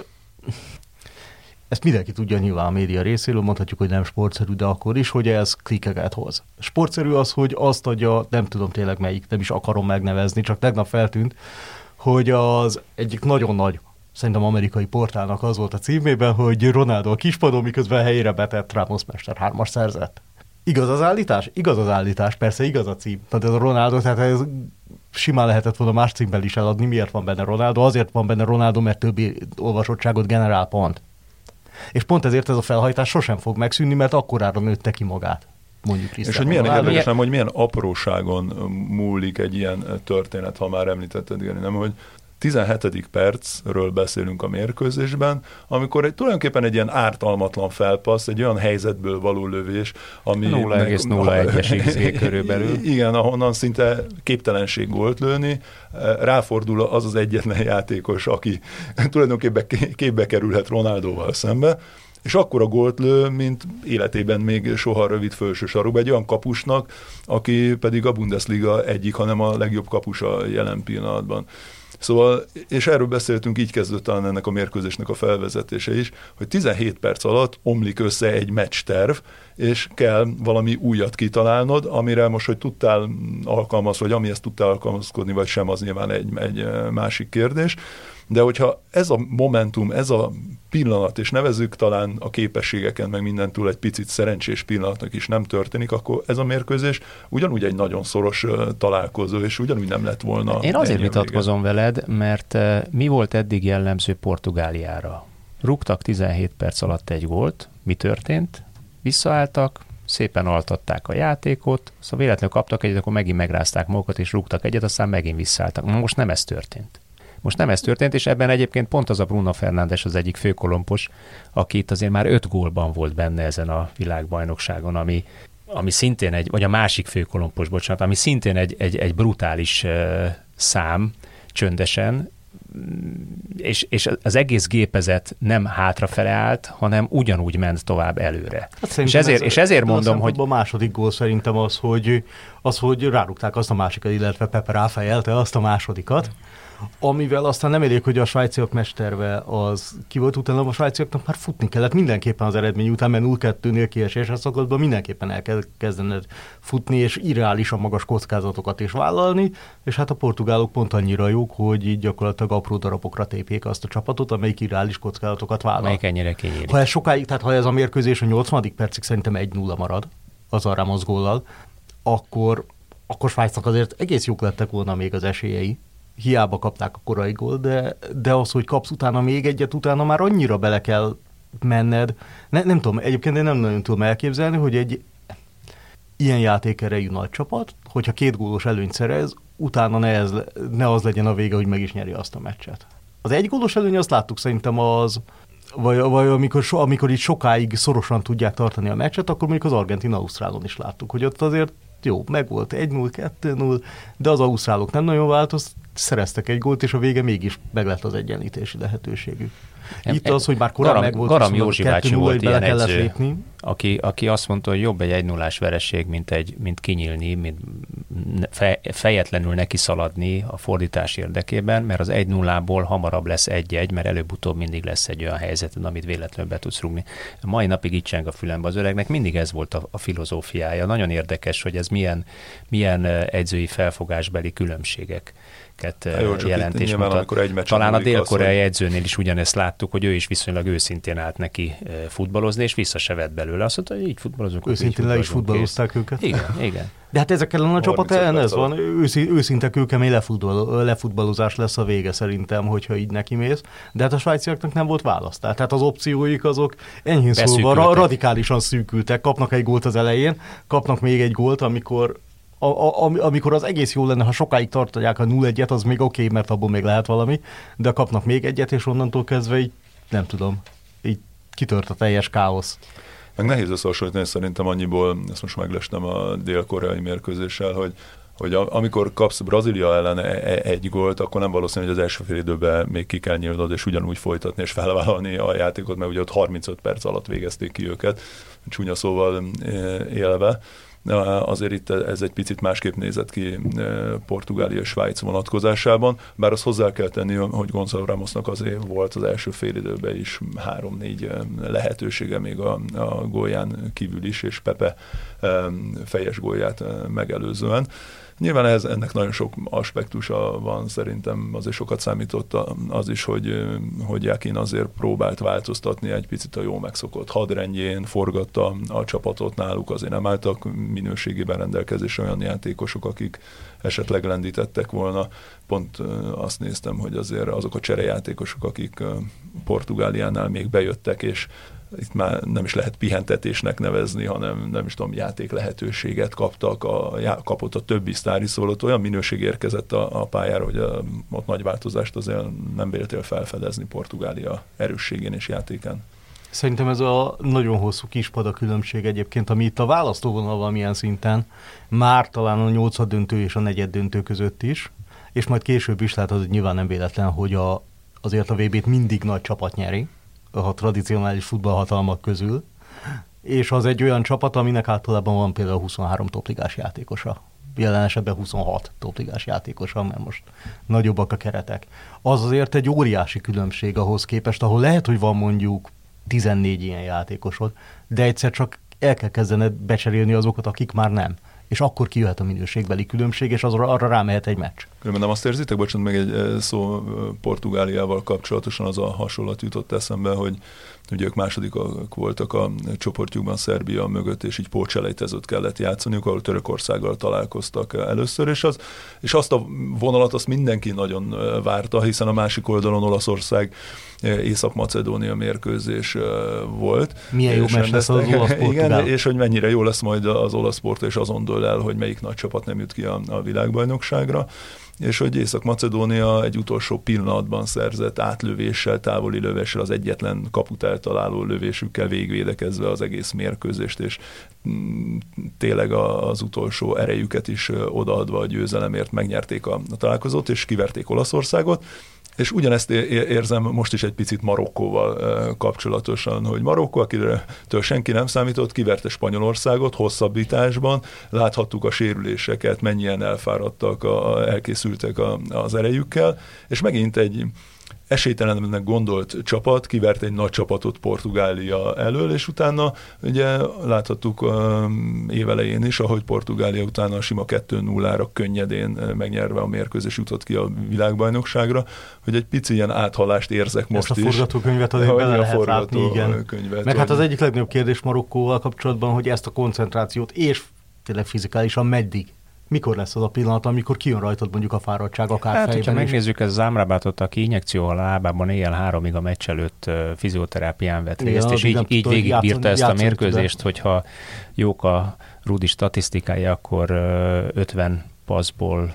ezt mindenki tudja nyilván a média részéről, mondhatjuk, hogy nem sportszerű, de akkor is, hogy ez klikeket hoz. Sportszerű az, hogy azt adja, nem tudom tényleg melyik, nem is akarom megnevezni, csak tegnap feltűnt, hogy az egyik nagyon nagy szerintem amerikai portálnak az volt a címében, hogy Ronaldo a kispadon, miközben helyére betett Ramos Mester hármas szerzett. Igaz az állítás? Igaz az állítás, persze igaz a cím. Tehát ez a Ronaldo, tehát ez simán lehetett volna más címben is eladni. Miért van benne Ronaldo? Azért van benne Ronaldo, mert többi olvasottságot generál pont. És pont ezért ez a felhajtás sosem fog megszűnni, mert akkorára nőtte ki magát mondjuk És hogy milyen érdekes, nem, hogy milyen apróságon múlik egy ilyen történet, ha már említetted, igen, nem, hogy 17. percről beszélünk a mérkőzésben, amikor egy, tulajdonképpen egy ilyen ártalmatlan felpassz, egy olyan helyzetből való lövés, ami... 0,01-es XG körülbelül. Igen, ahonnan szinte képtelenség gólt lőni, ráfordul az az egyetlen játékos, aki tulajdonképpen képbe kerülhet Ronaldóval szembe, és akkor a gólt lő, mint életében még soha rövid felső sarokba, egy olyan kapusnak, aki pedig a Bundesliga egyik, hanem a legjobb kapusa jelen pillanatban. Szóval, és erről beszéltünk, így kezdődött talán ennek a mérkőzésnek a felvezetése is, hogy 17 perc alatt omlik össze egy meccs terv, és kell valami újat kitalálnod, amire most, hogy tudtál alkalmazni, vagy amihez tudtál alkalmazkodni, vagy sem, az nyilván egy, egy másik kérdés. De hogyha ez a momentum, ez a pillanat, és nevezük talán a képességeken, meg mindentől egy picit szerencsés pillanatnak is nem történik, akkor ez a mérkőzés ugyanúgy egy nagyon szoros találkozó, és ugyanúgy nem lett volna. Én azért vitatkozom vége. veled, mert mi volt eddig jellemző Portugáliára? Rúgtak 17 perc alatt egy gólt, mi történt? Visszaálltak, szépen altatták a játékot, szóval véletlenül kaptak egyet, akkor megint megrázták magukat, és rúgtak egyet, aztán megint visszaálltak. Most nem ez történt. Most nem ez történt, és ebben egyébként pont az a Bruno Fernández az egyik főkolompos, aki itt azért már öt gólban volt benne ezen a világbajnokságon, ami, ami szintén egy, vagy a másik főkolompos, bocsánat, ami szintén egy, egy, egy brutális uh, szám, csöndesen, és, és az egész gépezet nem hátrafele állt, hanem ugyanúgy ment tovább előre. Hát és ezért, ez, és ezért mondom, hogy... A második gól szerintem az, hogy az, hogy rárukták azt a másikat, illetve Pepe ráfejelte azt a másodikat, amivel aztán nem elég, hogy a svájciak mesterve az ki volt utána, a svájciaknak már futni kellett mindenképpen az eredmény után, mert 0-2-nél kiesésre szakaszban mindenképpen el kell kezdened futni, és irreálisan magas kockázatokat is vállalni, és hát a portugálok pont annyira jók, hogy így gyakorlatilag apró darabokra tépjék azt a csapatot, amelyik irreális kockázatokat vállal. Amelyik ennyire kinyílik. Ha ez sokáig, tehát ha ez a mérkőzés a 80. percig szerintem 1-0 marad, az arra mozgóllal, akkor, akkor Svájcnak azért egész jók lettek volna még az esélyei. Hiába kapták a korai gól, de, de az, hogy kapsz utána még egyet, utána már annyira bele kell menned. Ne, nem tudom, egyébként én nem nagyon tudom elképzelni, hogy egy ilyen játékerejű nagy csapat, hogyha két gólos előnyt szerez, utána ne, ez, ne az legyen a vége, hogy meg is nyeri azt a meccset. Az egy gólos előny, azt láttuk szerintem az, vagy, vagy amikor, so, amikor itt sokáig szorosan tudják tartani a meccset, akkor mondjuk az Argentina-Ausztrálon is láttuk, hogy ott azért jó, meg volt 1-0, 2-0, de az ausztrálok nem nagyon változt, szereztek egy gólt, és a vége mégis meg lett az egyenlítési lehetőségük. Itt az, hogy már korábban meg volt, Garam Józsi bácsi volt ilyen edző, lépni. Aki, aki azt mondta, hogy jobb egy 1 0 vereség, mint, egy, mint kinyílni, mint fejetlenül neki szaladni a fordítás érdekében, mert az 1 0 ból hamarabb lesz egy-egy, mert előbb-utóbb mindig lesz egy olyan helyzet, amit véletlenül be tudsz rúgni. Mai napig itt cseng a fülembe az öregnek, mindig ez volt a, a filozófiája. Nagyon érdekes, hogy ez milyen, milyen edzői felfogásbeli különbségek Jó, jelentés nyilván, mutat. Egy Talán a dél-koreai hogy... edzőnél is ugyanezt láttuk, hogy ő is viszonylag őszintén állt neki futballozni, és vissza se vett belőle. Azt mondta, hogy így futballozunk. Őszintén le is futballozták őket. Igen, igen. De hát ezek ellen a csapat ellen ez van, őszi, őszinte kőkemény lefutball, lefutballozás lesz a vége szerintem, hogyha így neki mész. De hát a svájciaknak nem volt választ. Tehát az opcióik azok enyhén szólva ra- radikálisan szűkültek. Kapnak egy gólt az elején, kapnak még egy gólt, amikor a, a, amikor az egész jó lenne, ha sokáig tartják a 0-1-et, az még oké, okay, mert abból még lehet valami, de kapnak még egyet, és onnantól kezdve így, nem tudom, így kitört a teljes káosz. Meg nehéz összehasonlítani szerintem annyiból, ezt most meglestem a dél-koreai mérkőzéssel, hogy hogy amikor kapsz Brazília ellen e- e- egy gólt, akkor nem valószínű, hogy az első fél időben még ki kell nyílnod, és ugyanúgy folytatni és felvállalni a játékot, mert ugye ott 35 perc alatt végezték ki őket, csúnya szóval élve azért itt ez egy picit másképp nézett ki Portugália és Svájc vonatkozásában, bár azt hozzá kell tenni, hogy Gonzalo Ramosnak azért volt az első fél időben is három-négy lehetősége még a, a gólján kívül is, és Pepe fejes gólját megelőzően. Nyilván ez, ennek nagyon sok aspektusa van, szerintem azért sokat számított az is, hogy, hogy Jakin azért próbált változtatni egy picit a jó megszokott hadrendjén, forgatta a csapatot náluk, azért nem álltak minőségében rendelkezésre olyan játékosok, akik esetleg lendítettek volna. Pont azt néztem, hogy azért azok a cserejátékosok, akik Portugáliánál még bejöttek, és itt már nem is lehet pihentetésnek nevezni, hanem nem is tudom, játék lehetőséget kaptak, a, kapott a többi sztári szólott, olyan minőség érkezett a, a pályára, hogy a, ott nagy változást azért nem véltél felfedezni Portugália erősségén és játékán. Szerintem ez a nagyon hosszú kispada különbség egyébként, ami itt a választóvonal valamilyen szinten, már talán a nyolcad döntő és a negyed döntő között is, és majd később is lehet, az nyilván nem véletlen, hogy a, azért a VB-t mindig nagy csapat nyeri, a tradicionális futballhatalmak közül, és az egy olyan csapat, aminek általában van például 23 topligás játékosa. Jelen esetben 26 topligás játékosa, mert most nagyobbak a keretek. Az azért egy óriási különbség ahhoz képest, ahol lehet, hogy van mondjuk 14 ilyen játékosod, de egyszer csak el kell kezdened becserélni azokat, akik már nem és akkor kijöhet a minőségbeli különbség, és az, arra rámehet egy meccs. Különben nem azt érzitek, bocsánat, meg egy szó Portugáliával kapcsolatosan az a hasonlat jutott eszembe, hogy ugye ők másodikak voltak a csoportjukban Szerbia mögött, és így pócselejtezőt kellett játszaniuk, ahol Törökországgal találkoztak először, és, az, és azt a vonalat azt mindenki nagyon várta, hiszen a másik oldalon Olaszország Észak-Macedónia mérkőzés volt. Milyen jó meccs lesz az olasz Igen, és hogy mennyire jó lesz majd az olasz sport, és azon dől el, hogy melyik nagy csapat nem jut ki a, a világbajnokságra. És hogy Észak-Macedónia egy utolsó pillanatban szerzett átlövéssel, távoli lövéssel, az egyetlen kaput eltaláló lövésükkel végvédekezve az egész mérkőzést, és mm, tényleg az utolsó erejüket is odaadva a győzelemért megnyerték a, a találkozót, és kiverték Olaszországot, és ugyanezt érzem most is egy picit Marokkóval kapcsolatosan, hogy Marokkó, akiről senki nem számított, kiverte Spanyolországot hosszabbításban, láthattuk a sérüléseket, mennyien elfáradtak, a, elkészültek a, az erejükkel, és megint egy esélytelennek gondolt csapat kivert egy nagy csapatot Portugália elől, és utána ugye láthattuk um, évelején is, ahogy Portugália utána a sima 2-0-ra könnyedén megnyerve a mérkőzés jutott ki a világbajnokságra, hogy egy pici ilyen áthalást érzek most Ezt a forgatókönyvet azért bele lehet látni, igen. Könyvet, Meg hát az egyik legnagyobb kérdés Marokkóval kapcsolatban, hogy ezt a koncentrációt és tényleg fizikálisan meddig mikor lesz az a pillanat, amikor kijön rajtad mondjuk a fáradtság, akár hát, fejben hogyha megnézzük, ez az Ámrábátot, aki injekció a lábában éjjel háromig a meccs előtt fizioterápián vett részt, ja, és így, így végigbírta ezt a mérkőzést, de. hogyha jók a Rudi statisztikája, akkor 50 passzból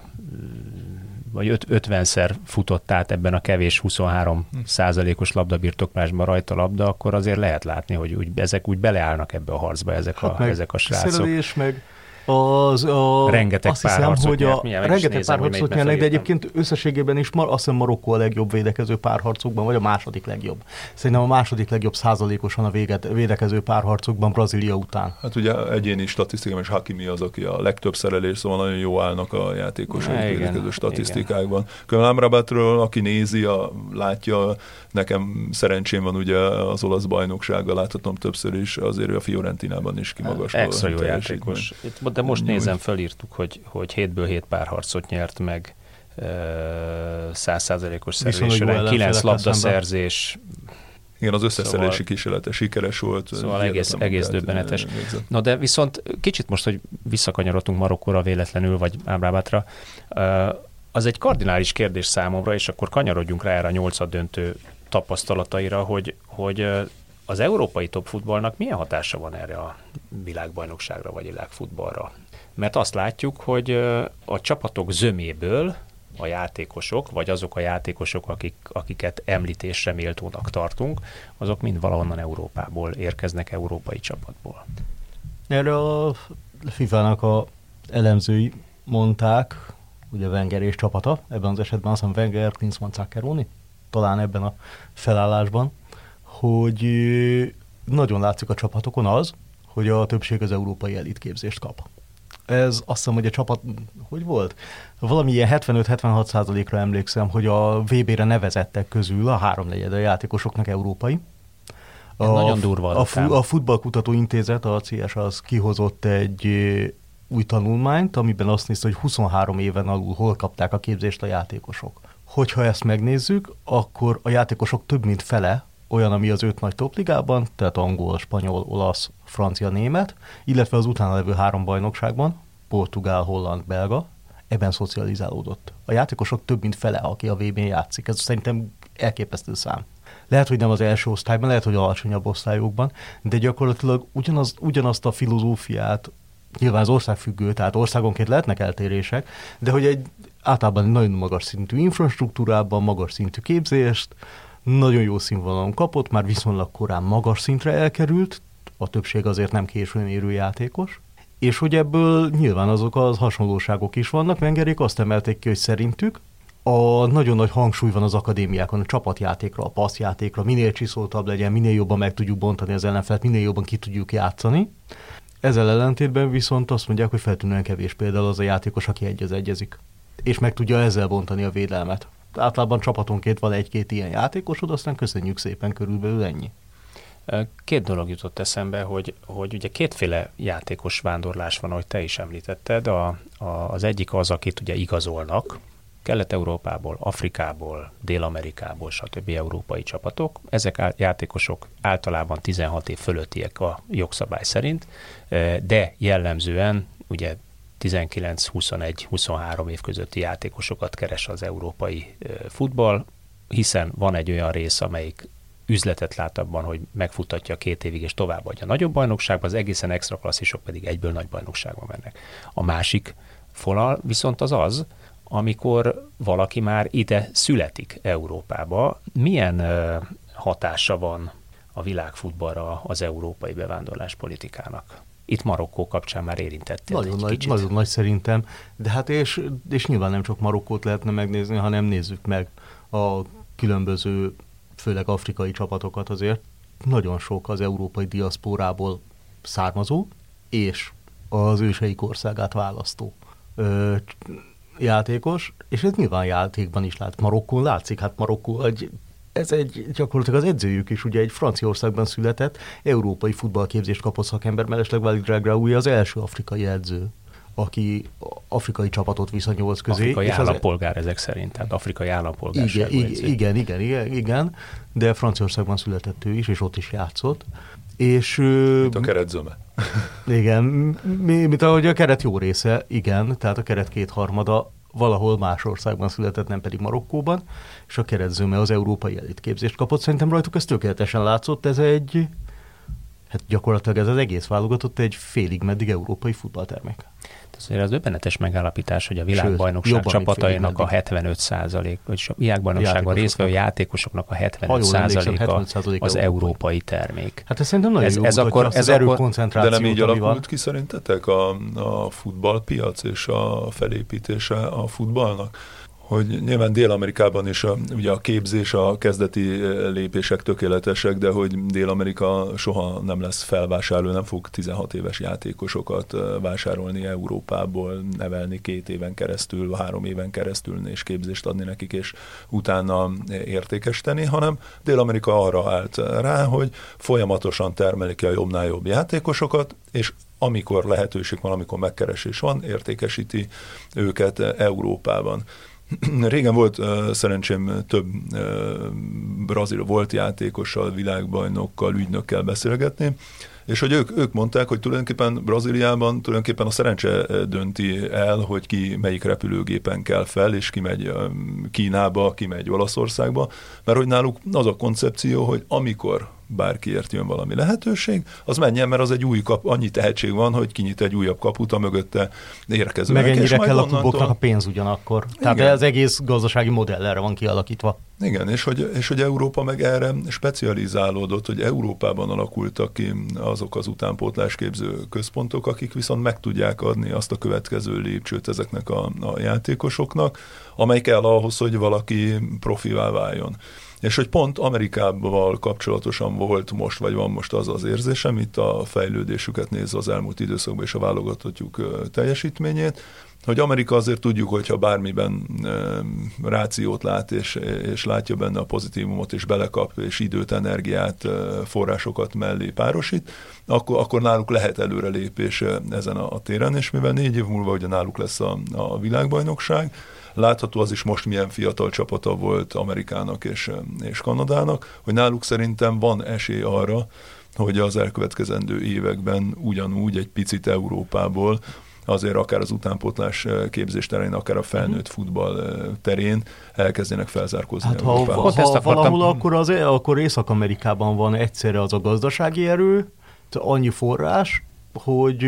vagy 50-szer futott át ebben a kevés 23 százalékos labdabirtoklásban rajta labda, akkor azért lehet látni, hogy úgy, ezek úgy beleállnak ebbe a harcba, ezek, hát a, ezek a srácok. Szerelés, meg az, a, rengeteg azt hiszem, hogy a, rengeteg párharcot nyernek, de egyébként összességében is mar, azt hiszem Marokkó a legjobb védekező párharcokban, vagy a második legjobb. Szerintem a második legjobb százalékosan a véget, védekező párharcokban Brazília után. Hát ugye egyéni statisztikában és Hakimi az, aki a legtöbb szerelés, szóval nagyon jó állnak a játékosok ja, védekező statisztikákban. Különben aki nézi, a, látja, nekem szerencsém van ugye az olasz bajnoksággal, láthatom többször is, azért a Fiorentinában is kimagasló. Extra jó játékos. Itt de most Nyújt. nézem, fölírtuk, hogy, hogy hétből hét párharcot nyert meg, százszázalékos szerzésre, kilenc labdaszerzés. Igen, az összeszerelési szóval, kísérlete sikeres volt. Szóval egész, egész döbbenetes. Na de viszont kicsit most, hogy visszakanyarodtunk Marokkóra véletlenül, vagy Ábrábátra, az egy kardinális kérdés számomra, és akkor kanyarodjunk rá erre a nyolcad döntő tapasztalataira, hogy, hogy az európai topfutballnak milyen hatása van erre a világbajnokságra vagy világfutballra? Mert azt látjuk, hogy a csapatok zöméből a játékosok, vagy azok a játékosok, akik, akiket említésre méltónak tartunk, azok mind valahonnan Európából érkeznek, európai csapatból. Erre a FIFA-nak a elemzői mondták, ugye Wenger és csapata, ebben az esetben azt hiszem Wenger, Klinsmann, Zaccheroni, talán ebben a felállásban, hogy nagyon látszik a csapatokon az, hogy a többség az európai elitképzést kap. Ez azt hiszem, hogy a csapat, hogy volt? Valami ilyen 75-76 százalékra emlékszem, hogy a VB-re nevezettek közül a háromnegyed a játékosoknak európai. A, nagyon durva. A, fu- a Futballkutató Intézet, a CS, az kihozott egy új tanulmányt, amiben azt nézte, hogy 23 éven alul hol kapták a képzést a játékosok. Hogyha ezt megnézzük, akkor a játékosok több mint fele olyan, ami az öt nagy topligában, tehát angol, spanyol, olasz, francia, német, illetve az utána levő három bajnokságban, portugál, holland, belga, ebben szocializálódott. A játékosok több mint fele, aki a VB-n játszik. Ez szerintem elképesztő szám. Lehet, hogy nem az első osztályban, lehet, hogy alacsonyabb osztályokban, de gyakorlatilag ugyanaz, ugyanazt a filozófiát, nyilván az ország függő, tehát országonként lehetnek eltérések, de hogy egy általában nagyon magas szintű infrastruktúrában, magas szintű képzést, nagyon jó színvonalon kapott, már viszonylag korán magas szintre elkerült, a többség azért nem későn érő játékos, és hogy ebből nyilván azok az hasonlóságok is vannak, Wengerék azt emelték ki, hogy szerintük a nagyon nagy hangsúly van az akadémiákon, a csapatjátékra, a passzjátékra, minél csiszoltabb legyen, minél jobban meg tudjuk bontani az ellenfelet, minél jobban ki tudjuk játszani. Ezzel ellentétben viszont azt mondják, hogy feltűnően kevés például az a játékos, aki egy az egyezik, és meg tudja ezzel bontani a védelmet általában csapatonként van egy-két ilyen játékosod, aztán köszönjük szépen, körülbelül ennyi. Két dolog jutott eszembe, hogy, hogy ugye kétféle játékos vándorlás van, ahogy te is említetted. A, a, az egyik az, akit ugye igazolnak, Kelet-Európából, Afrikából, Dél-Amerikából, stb. európai csapatok. Ezek a játékosok általában 16 év fölöttiek a jogszabály szerint, de jellemzően ugye 19, 21, 23 év közötti játékosokat keres az európai futball, hiszen van egy olyan rész, amelyik üzletet lát abban, hogy megfutatja két évig és továbbadja a nagyobb bajnokságban, az egészen extra klasszisok pedig egyből nagy bajnokságban mennek. A másik fonal viszont az az, amikor valaki már ide születik Európába, milyen hatása van a világfutballra az európai bevándorlás politikának? Itt Marokkó kapcsán már érintettél nagyon egy nagy, kicsit. Nagyon nagy szerintem, de hát és, és nyilván nem csak Marokkót lehetne megnézni, hanem nézzük meg a különböző, főleg afrikai csapatokat azért. Nagyon sok az európai diaszpórából származó, és az őseik országát választó ö, játékos, és ez nyilván játékban is lát. Marokkón látszik, hát Marokkó egy ez egy gyakorlatilag az edzőjük is, ugye egy Franciaországban született, európai futballképzést kapott szakember, mellesleg Walid Regraoui az első afrikai edző, aki afrikai csapatot visz a nyolc közé. Afrikai és állampolgár az... ezek szerint, tehát afrikai állampolgár. Igen, igen, igen, igen, igen, de Franciaországban született ő is, és ott is játszott. És, mint a keret zöme. Igen, mi, mint ahogy a keret jó része, igen, tehát a keret kétharmada valahol más országban született, nem pedig Marokkóban, és a keredzőme az európai elitképzést kapott. Szerintem rajtuk ez tökéletesen látszott, ez egy, hát gyakorlatilag ez az egész válogatott egy félig meddig európai futballtermék. Azért az döbbenetes megállapítás, hogy a világbajnokság Sőt, csapatainak a 75 százalék, vagy a világbajnokságban résztvevő játékosoknak a 75 százaléka az európai termék. Hát ez szerintem nagyon ez, jó ez akkor, ez az erőkoncentrációt, De nem így alakult ki szerintetek a, a futballpiac és a felépítése a futballnak? Hogy nyilván Dél-Amerikában is a, ugye a képzés, a kezdeti eh, lépések tökéletesek, de hogy Dél-Amerika soha nem lesz felvásárló, nem fog 16 éves játékosokat eh, vásárolni Európából, nevelni két éven keresztül, három éven keresztül, és képzést adni nekik, és utána értékesíteni, hanem Dél-Amerika arra állt rá, hogy folyamatosan termelik a jobbnál jobb játékosokat, és amikor lehetőség van, amikor megkeresés van, értékesíti őket Európában. Régen volt uh, szerencsém több uh, brazil volt játékossal, világbajnokkal, ügynökkel beszélgetni, és hogy ők, ők mondták, hogy tulajdonképpen Brazíliában tulajdonképpen a szerencse dönti el, hogy ki melyik repülőgépen kell fel, és ki megy Kínába, ki megy Olaszországba, mert hogy náluk az a koncepció, hogy amikor bárkiért jön valami lehetőség, az menjen, mert az egy új kap, annyi tehetség van, hogy kinyit egy újabb kaput a mögötte érkező. Meg ennyire kell a kluboknak a pénz ugyanakkor. Igen. Tehát az egész gazdasági modell erre van kialakítva. Igen, és hogy, és hogy Európa meg erre specializálódott, hogy Európában alakultak ki azok az utánpótlásképző központok, akik viszont meg tudják adni azt a következő lépcsőt ezeknek a, a játékosoknak, amely kell ahhoz, hogy valaki profivá váljon. És hogy pont Amerikával kapcsolatosan volt most, vagy van most az az érzésem, itt a fejlődésüket nézve az elmúlt időszakban és a válogatottjuk teljesítményét, hogy Amerika azért tudjuk, hogyha bármiben e, rációt lát, és, és látja benne a pozitívumot, és belekap, és időt, energiát, forrásokat mellé párosít, akkor, akkor náluk lehet előrelépés ezen a, a téren, és mivel négy év múlva ugye náluk lesz a, a világbajnokság, Látható az is most milyen fiatal csapata volt Amerikának és, és Kanadának, hogy náluk szerintem van esély arra, hogy az elkövetkezendő években ugyanúgy egy picit Európából azért akár az utánpótlás képzés terén, akár a felnőtt futball terén elkezdenek felzárkózni hát, Ha, ha, ha valahol, akkor, az, akkor Észak-Amerikában van egyszerre az a gazdasági erő, annyi forrás, hogy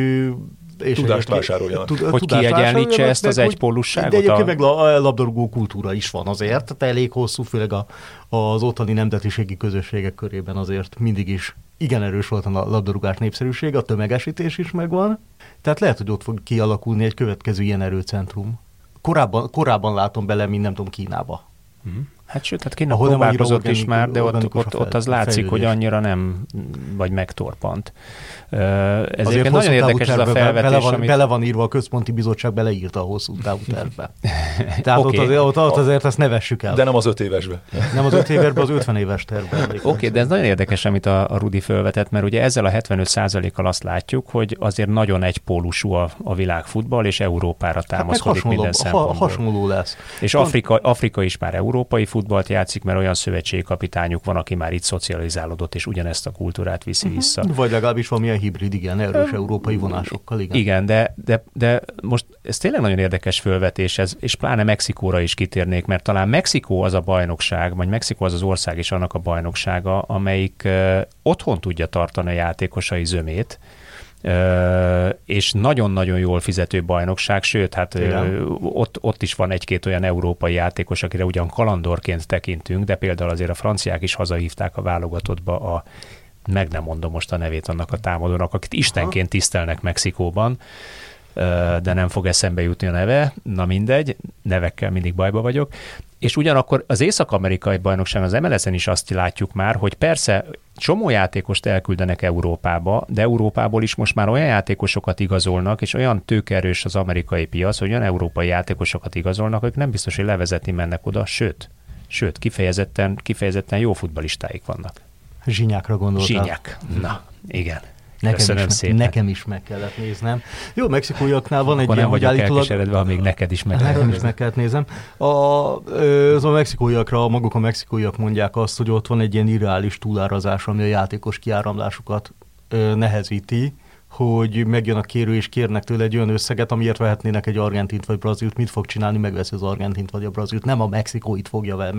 és tudást vásároljanak. Tud, hogy kiegyenlítse ezt az egypólusságot? De egyébként meg labdarúgó kultúra is van azért, tehát elég hosszú, főleg a, az ottani nemzetiségi közösségek körében azért mindig is igen erős volt a labdarúgás népszerűség, a tömegesítés is megvan, tehát lehet, hogy ott fog kialakulni egy következő ilyen erőcentrum. Korábban, korábban látom bele, mint nem tudom, Kínába. Uh-huh. Hát sőt, hát Kína próbálkozott is már, de ott, ott, ott az látszik, hogy annyira nem, vagy megtorpant. Ez Azért nagyon érdekes ez a felvetés, bele van, amit... bele van írva, a központi bizottság beleírta a hosszú távú tervbe. Tehát okay. ott, azért, ott, ott azért ezt ne vessük el. De nem az öt évesbe. Nem az öt évesbe, az 50 éves tervbe. Oké, okay, de ez nagyon érdekes, amit a, a Rudi felvetett, mert ugye ezzel a 75%-kal azt látjuk, hogy azért nagyon egypólusú a, a világfutball, és Európára támaszkodik hát minden szempontból. Ha, hasonló lesz. És Afrika, Afrika is már európai futballt játszik, mert olyan szövetségkapitányuk van, aki már itt szocializálódott, és ugyanezt a kultúrát viszi uh-huh. vissza. Vagy legalábbis valamilyen hibrid, igen, erős európai vonásokkal, igen. Igen, de, de, de most ez tényleg nagyon érdekes fölvetés, ez, és pláne Mexikóra is kitérnék, mert talán Mexikó az a bajnokság, vagy Mexikó az az ország is annak a bajnoksága, amelyik uh, otthon tudja tartani a játékosai zömét, és nagyon-nagyon jól fizető bajnokság, sőt, hát ott, ott is van egy-két olyan európai játékos, akire ugyan kalandorként tekintünk, de például azért a franciák is hazahívták a válogatottba a meg nem mondom most a nevét annak a támadónak, akit istenként tisztelnek Mexikóban, de nem fog eszembe jutni a neve, na mindegy, nevekkel mindig bajba vagyok. És ugyanakkor az észak-amerikai bajnokság az MLS-en is azt látjuk már, hogy persze csomó játékost elküldenek Európába, de Európából is most már olyan játékosokat igazolnak, és olyan tőkerős az amerikai piac, hogy olyan európai játékosokat igazolnak, akik nem biztos, hogy levezetni mennek oda, sőt, sőt, kifejezetten, kifejezetten jó futbalistáik vannak. Zsinyákra gondoltál. Zsinyák. Na, igen. Nekem Köszönöm is, szépen. Nekem is meg kellett néznem. Jó, mexikóiaknál van egy Akkor ilyen, nem hogy állítólag... amíg neked is meg Nekem is meg kellett nézem. A, az a mexikóiakra, maguk a mexikóiak mondják azt, hogy ott van egy ilyen irreális túlárazás, ami a játékos kiáramlásukat nehezíti, hogy megjön a kérő és kérnek tőle egy olyan összeget, amiért vehetnének egy argentint vagy brazilt, mit fog csinálni, megveszi az argentint vagy a brazilt, nem a mexikóit fogja vel-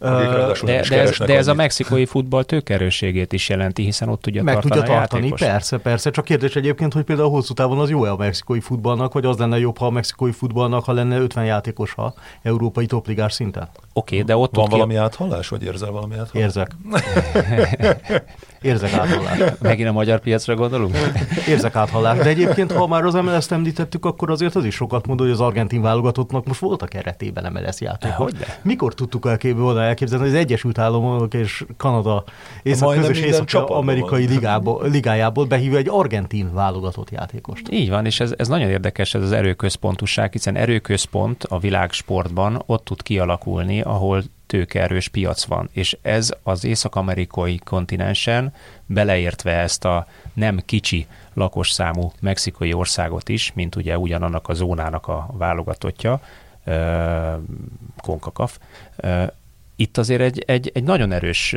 De, de, ez, de ez a mexikói futball tőkerőségét is jelenti, hiszen ott tudja meg tartani tudja tartani, játékos. persze, persze. Csak kérdés egyébként, hogy például hosszú távon az jó-e a mexikói futballnak, vagy az lenne jobb, ha a mexikói futballnak, ha lenne 50 játékos, ha európai topligás szinten? Oké, okay, de ott Van ki- valami áthallás, vagy érzel valami áthallást? Érzek. Érzek áthallást. Megint a magyar piacra gondolunk? Érzek áthallást. De egyébként, ha már az MLS-t említettük, akkor azért az is sokat mond, hogy az argentin válogatottnak most voltak keretében MLS játékok. Mikor tudtuk elképzelni, volna elképzelni, hogy az Egyesült Államok és Kanada észak Majdnem közös észak-amerikai ligából, ligájából behívja egy argentin válogatott játékost. Így van, és ez, ez nagyon érdekes, ez az erőközpontúság, hiszen erőközpont a világsportban ott tud kialakulni, ahol tőkeerős piac van, és ez az észak-amerikai kontinensen, beleértve ezt a nem kicsi lakosszámú mexikai országot is, mint ugye ugyanannak a zónának a válogatottja, Konkakaf, itt azért egy, egy, egy nagyon erős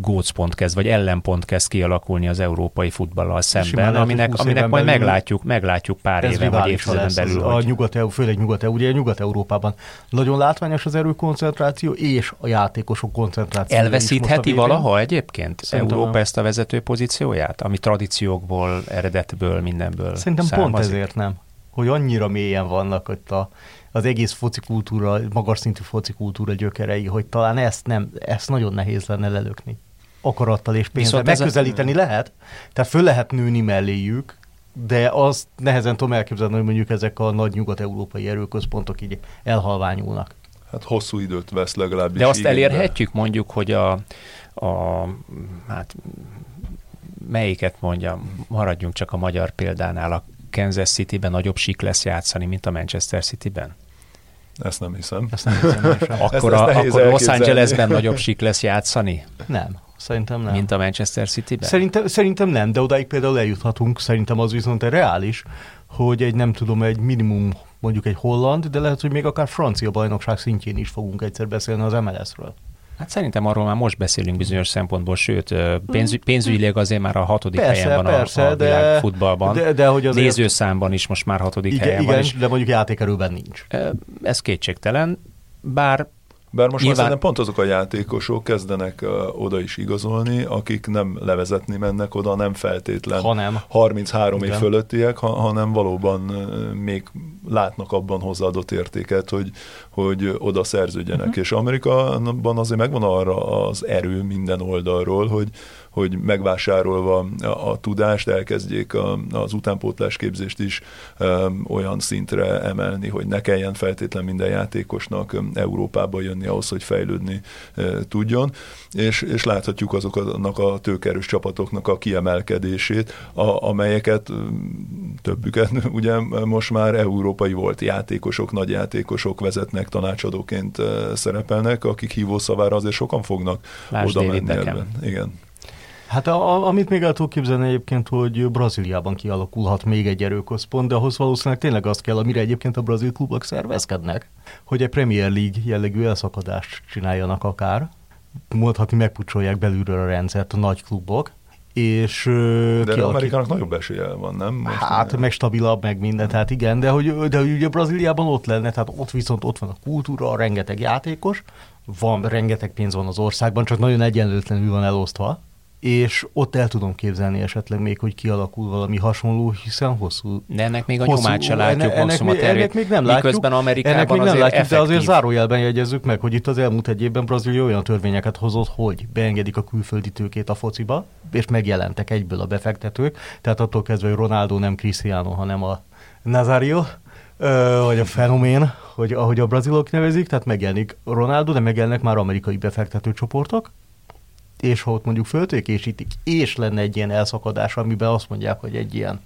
gócpont kezd, vagy ellenpont kezd kialakulni az európai futballal szemben, lehet, aminek, 20 aminek majd belül meglátjuk, meglátjuk pár éven vagy évtizeden belül. a hogy nyugat főleg nyugat ugye Nyugat-Európában nagyon látványos az erőkoncentráció és a játékosok koncentráció. Elveszítheti valaha egyébként Szerintem Európa nem. ezt a vezető pozícióját, ami tradíciókból, eredetből, mindenből Szerintem származik? pont ezért nem. Hogy annyira mélyen vannak ott a, az egész foci kultúra, magas szintű foci kultúra gyökerei, hogy talán ezt nem, ezt nagyon nehéz lenne lelökni. Akarattal és pénzzel. Viszont ez a- Megközelíteni lehet, tehát föl lehet nőni melléjük, de azt nehezen tudom elképzelni, hogy mondjuk ezek a nagy nyugat-európai erőközpontok így elhalványulnak. Hát hosszú időt vesz legalábbis. De azt igénybe. elérhetjük mondjuk, hogy a, a hát melyiket mondjam, maradjunk csak a magyar példánál, a Kansas City-ben nagyobb sik lesz játszani, mint a Manchester City-ben? Ezt nem hiszem. Ezt nem hiszem. Akkor, ezt a, nehéz akkor Los. Angelesben nagyobb sik lesz játszani, Nem, szerintem nem. mint a Manchester City-ben? Szerintem, szerintem nem, de odáig például eljuthatunk, szerintem az viszont reális, hogy egy nem tudom, egy minimum mondjuk egy holland, de lehet, hogy még akár francia bajnokság szintjén is fogunk egyszer beszélni az MLS-ről. Hát szerintem arról már most beszélünk bizonyos szempontból, sőt, ö, pénzügy, pénzügyileg azért már a hatodik Persze, helyen van persze, a, a de- világfutballban. de- de hogy azért- Nézőszámban is most már hatodik Igen, helyen igen van, és de mondjuk játékerőben nincs. ez kétségtelen, bár Bár most Nyilván- már pont azok a játékosok kezdenek uh, oda is igazolni, akik nem levezetni mennek oda, nem feltétlen Hanem. 33 év Igen. fölöttiek, ha, hanem valóban uh, még látnak abban hozzáadott értéket, hogy, hogy oda szerződjenek. Uh-huh. És Amerikában azért megvan arra az erő minden oldalról, hogy, hogy megvásárolva a, a tudást elkezdjék a, az utánpótlás képzést is um, olyan szintre emelni, hogy ne kelljen feltétlen minden játékosnak Európába jönni ahhoz, hogy fejlődni uh, tudjon, és, és láthatjuk azoknak a tőkerős csapatoknak a kiemelkedését, a, amelyeket többüket ugye most már európai volt játékosok, nagy játékosok vezetnek, tanácsadóként szerepelnek, akik hívószavára azért sokan fognak Lásd oda menni ebben. Igen. Hát a, a, amit még el tudok képzelni egyébként, hogy Brazíliában kialakulhat még egy erőközpont, de ahhoz valószínűleg tényleg azt kell, amire egyébként a brazil klubok szervezkednek, hogy egy Premier League jellegű elszakadást csináljanak akár. Mondhatni, megpucsolják belülről a rendszert a nagy klubok, és De kialakít- Amerikának nagyobb esélye van, nem? Most Hát, meg stabilabb, meg minden, tehát igen, de hogy, de hogy ugye Brazíliában ott lenne, tehát ott viszont ott van a kultúra, rengeteg játékos, van, rengeteg pénz van az országban, csak nagyon egyenlőtlenül van elosztva, és ott el tudom képzelni esetleg még, hogy kialakul valami hasonló, hiszen hosszú... De ennek még a hosszú, nyomát se látjuk, ennek, ennek, még, ennek még nem látjuk, miközben Amerikában ennek még nem azért látjuk, effektív. de azért zárójelben jegyezzük meg, hogy itt az elmúlt egy évben Brazília olyan törvényeket hozott, hogy beengedik a külföldi tőkét a fociba, és megjelentek egyből a befektetők, tehát attól kezdve, hogy Ronaldo nem Cristiano, hanem a Nazario, vagy a fenomén, hogy ahogy a brazilok nevezik, tehát megjelenik Ronaldo, de megjelennek már amerikai befektető csoportok, és ha ott mondjuk föltőkésítik, és lenne egy ilyen elszakadás, amiben azt mondják, hogy egy ilyen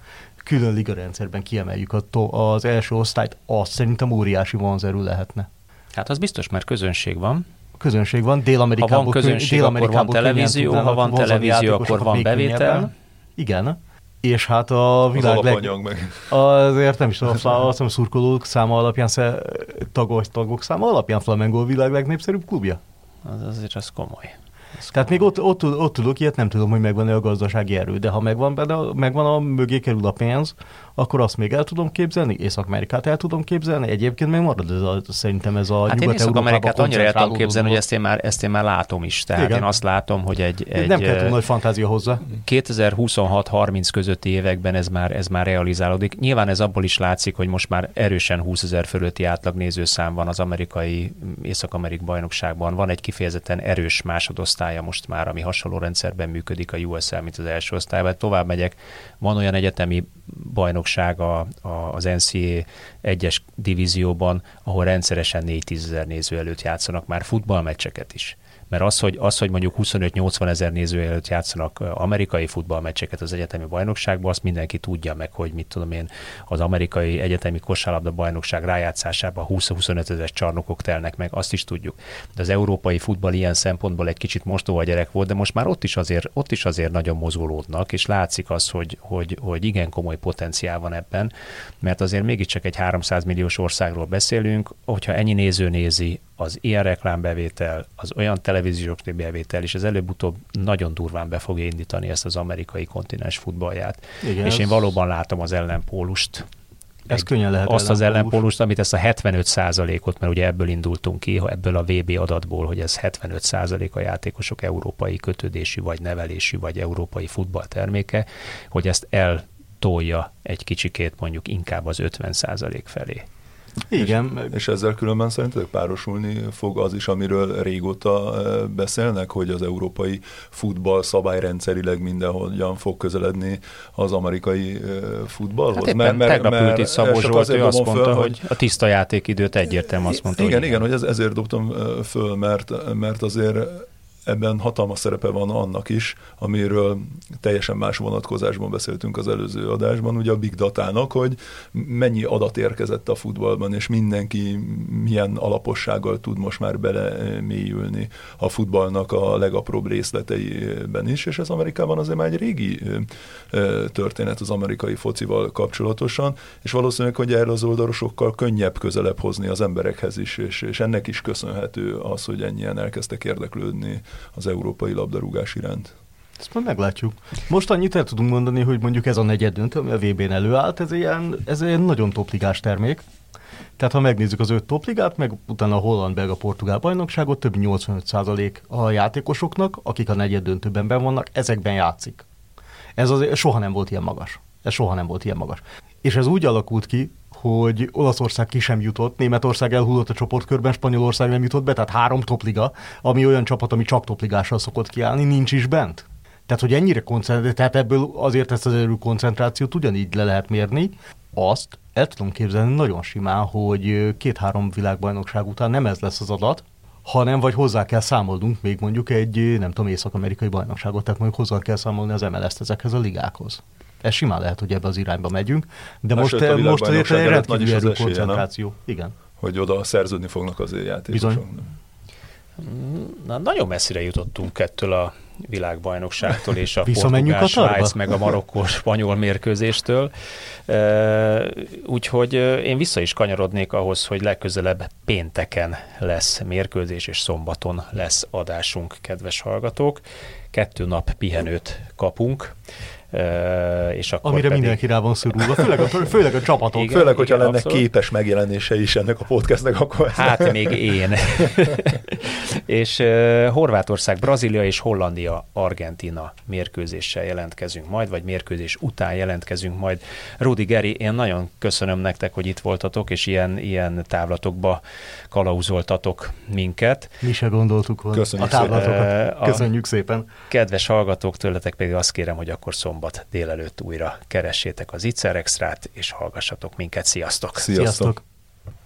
külön liga rendszerben kiemeljük az első osztályt, az szerintem óriási vonzerő lehetne. Hát az biztos, mert közönség van. Közönség van, Dél-Amerikában. Ha van közönség, Dél akkor van televízió, ha van televízió, akkor van bevétel. Igen. És hát a világ az leg... meg. Azért nem is tudom, azt hiszem szurkolók száma alapján, tagok, tagok száma alapján Flamengo a világ legnépszerűbb klubja. Az azért az komoly. Tehát még ott, ott, ott tudok ilyet, nem tudom, hogy megvan-e a gazdasági erő, de ha megvan, benne, megvan a mögé kerül a pénz, akkor azt még el tudom képzelni, Észak-Amerikát el tudom képzelni, egyébként még marad ez a, szerintem ez a hát nyugat Észak-Amerikát annyira el tudom képzelni, hogy ezt én már, ezt én már látom is. Tehát Igen. én azt látom, hogy egy... egy nem kell túl nagy fantázia hozzá. 2026-30 közötti években ez már, ez már realizálódik. Nyilván ez abból is látszik, hogy most már erősen 20 ezer fölötti átlag nézőszám van az amerikai Észak-Amerik bajnokságban. Van egy kifejezetten erős másodosztálya most már, ami hasonló rendszerben működik a USL, mint az első osztályban. Tovább megyek, van olyan egyetemi bajnokság a, a, az NCA egyes divízióban, ahol rendszeresen 4-10 ezer néző előtt játszanak már futballmeccseket is mert az, hogy, az, hogy mondjuk 25-80 ezer néző előtt játszanak amerikai futballmeccseket az egyetemi bajnokságban, azt mindenki tudja meg, hogy mit tudom én, az amerikai egyetemi kosárlabda bajnokság rájátszásában 20-25 ezer csarnokok telnek meg, azt is tudjuk. De az európai futball ilyen szempontból egy kicsit mostoha gyerek volt, de most már ott is azért, ott is azért nagyon mozgolódnak, és látszik az, hogy, hogy, hogy igen komoly potenciál van ebben, mert azért mégiscsak egy 300 milliós országról beszélünk, hogyha ennyi néző nézi, az ilyen reklámbevétel, az olyan televíziós bevétel, és ez előbb-utóbb nagyon durván be fogja indítani ezt az amerikai kontinens futballját. Igen, és én valóban látom az ellenpólust. Ez könnyen lehet Azt az ellenpólust, amit ezt a 75% ot mert ugye ebből indultunk ki, ebből a VB adatból, hogy ez 75% a játékosok európai kötődésű, vagy nevelésű, vagy európai futballterméke, hogy ezt eltolja egy kicsikét mondjuk inkább az 50% felé. Igen. És, és ezzel különben szerintetek párosulni fog az is, amiről régóta beszélnek, hogy az európai futball szabályrendszerileg mindenhogyan fog közeledni az amerikai futballhoz. Hát mert, mert, tegnap mert, ült itt Szabó Zsolt, ő azt mondta, föl, hogy a tiszta játékidőt egyértelmű azt mondta. Igen, hogy igen, hogy ez, ezért dobtam föl, mert, mert azért ebben hatalmas szerepe van annak is, amiről teljesen más vonatkozásban beszéltünk az előző adásban, ugye a big datának, hogy mennyi adat érkezett a futballban, és mindenki milyen alapossággal tud most már belemélyülni a futballnak a legapróbb részleteiben is, és ez Amerikában azért már egy régi történet az amerikai focival kapcsolatosan, és valószínűleg, hogy erre az oldalosokkal könnyebb közelebb hozni az emberekhez is, és, és ennek is köszönhető az, hogy ennyien elkezdtek érdeklődni az európai labdarúgás iránt. Ezt majd meglátjuk. Most annyit el tudunk mondani, hogy mondjuk ez a negyed ami a VB-n előállt, ez ilyen, ez egy nagyon topligás termék. Tehát ha megnézzük az öt topligát, meg utána a holland, belga, portugál bajnokságot, több 85% a játékosoknak, akik a negyed döntőben ben vannak, ezekben játszik. Ez azért soha nem volt ilyen magas. Ez soha nem volt ilyen magas. És ez úgy alakult ki, hogy Olaszország ki sem jutott, Németország elhullott a csoportkörben, Spanyolország nem jutott be, tehát három topliga, ami olyan csapat, ami csak topligással szokott kiállni, nincs is bent. Tehát, hogy ennyire koncentrál, tehát ebből azért ezt az erő koncentrációt ugyanígy le lehet mérni, azt el tudom képzelni nagyon simán, hogy két-három világbajnokság után nem ez lesz az adat, hanem vagy hozzá kell számolnunk még mondjuk egy, nem tudom, észak-amerikai bajnokságot, tehát mondjuk hozzá kell számolni az MLS-t ezekhez a ligákhoz ez simán lehet, hogy ebbe az irányba megyünk, de Na, most, sőt, most azért egy rendkívül erő koncentráció. Nem? Igen. Hogy oda szerződni fognak az játékosok. Bizony. Na, nagyon messzire jutottunk ettől a világbajnokságtól és a portugál, Svájc, meg a marokkós spanyol mérkőzéstől. Úgyhogy én vissza is kanyarodnék ahhoz, hogy legközelebb pénteken lesz mérkőzés, és szombaton lesz adásunk, kedves hallgatók. Kettő nap pihenőt kapunk és akkor Amire pedig... mindenki rá van szorulva, főleg a, főleg a csapatok. Igen, főleg, hogyha igen, lenne abszolút. képes megjelenése is ennek a podcastnek, akkor... Hát még én. és uh, Horvátország, Brazília és Hollandia, Argentina mérkőzéssel jelentkezünk majd, vagy mérkőzés után jelentkezünk majd. Rudi Geri, én nagyon köszönöm nektek, hogy itt voltatok, és ilyen, ilyen távlatokba kalauzoltatok minket. Mi se gondoltuk volna Köszönjük a távlatokat. szépen. Köszönjük szépen. Kedves hallgatók, tőletek pedig azt kérem, hogy akkor szombat délelőtt újra keressétek az Itzer Extrát, és hallgassatok minket. Sziasztok! Sziasztok! Sziasztok.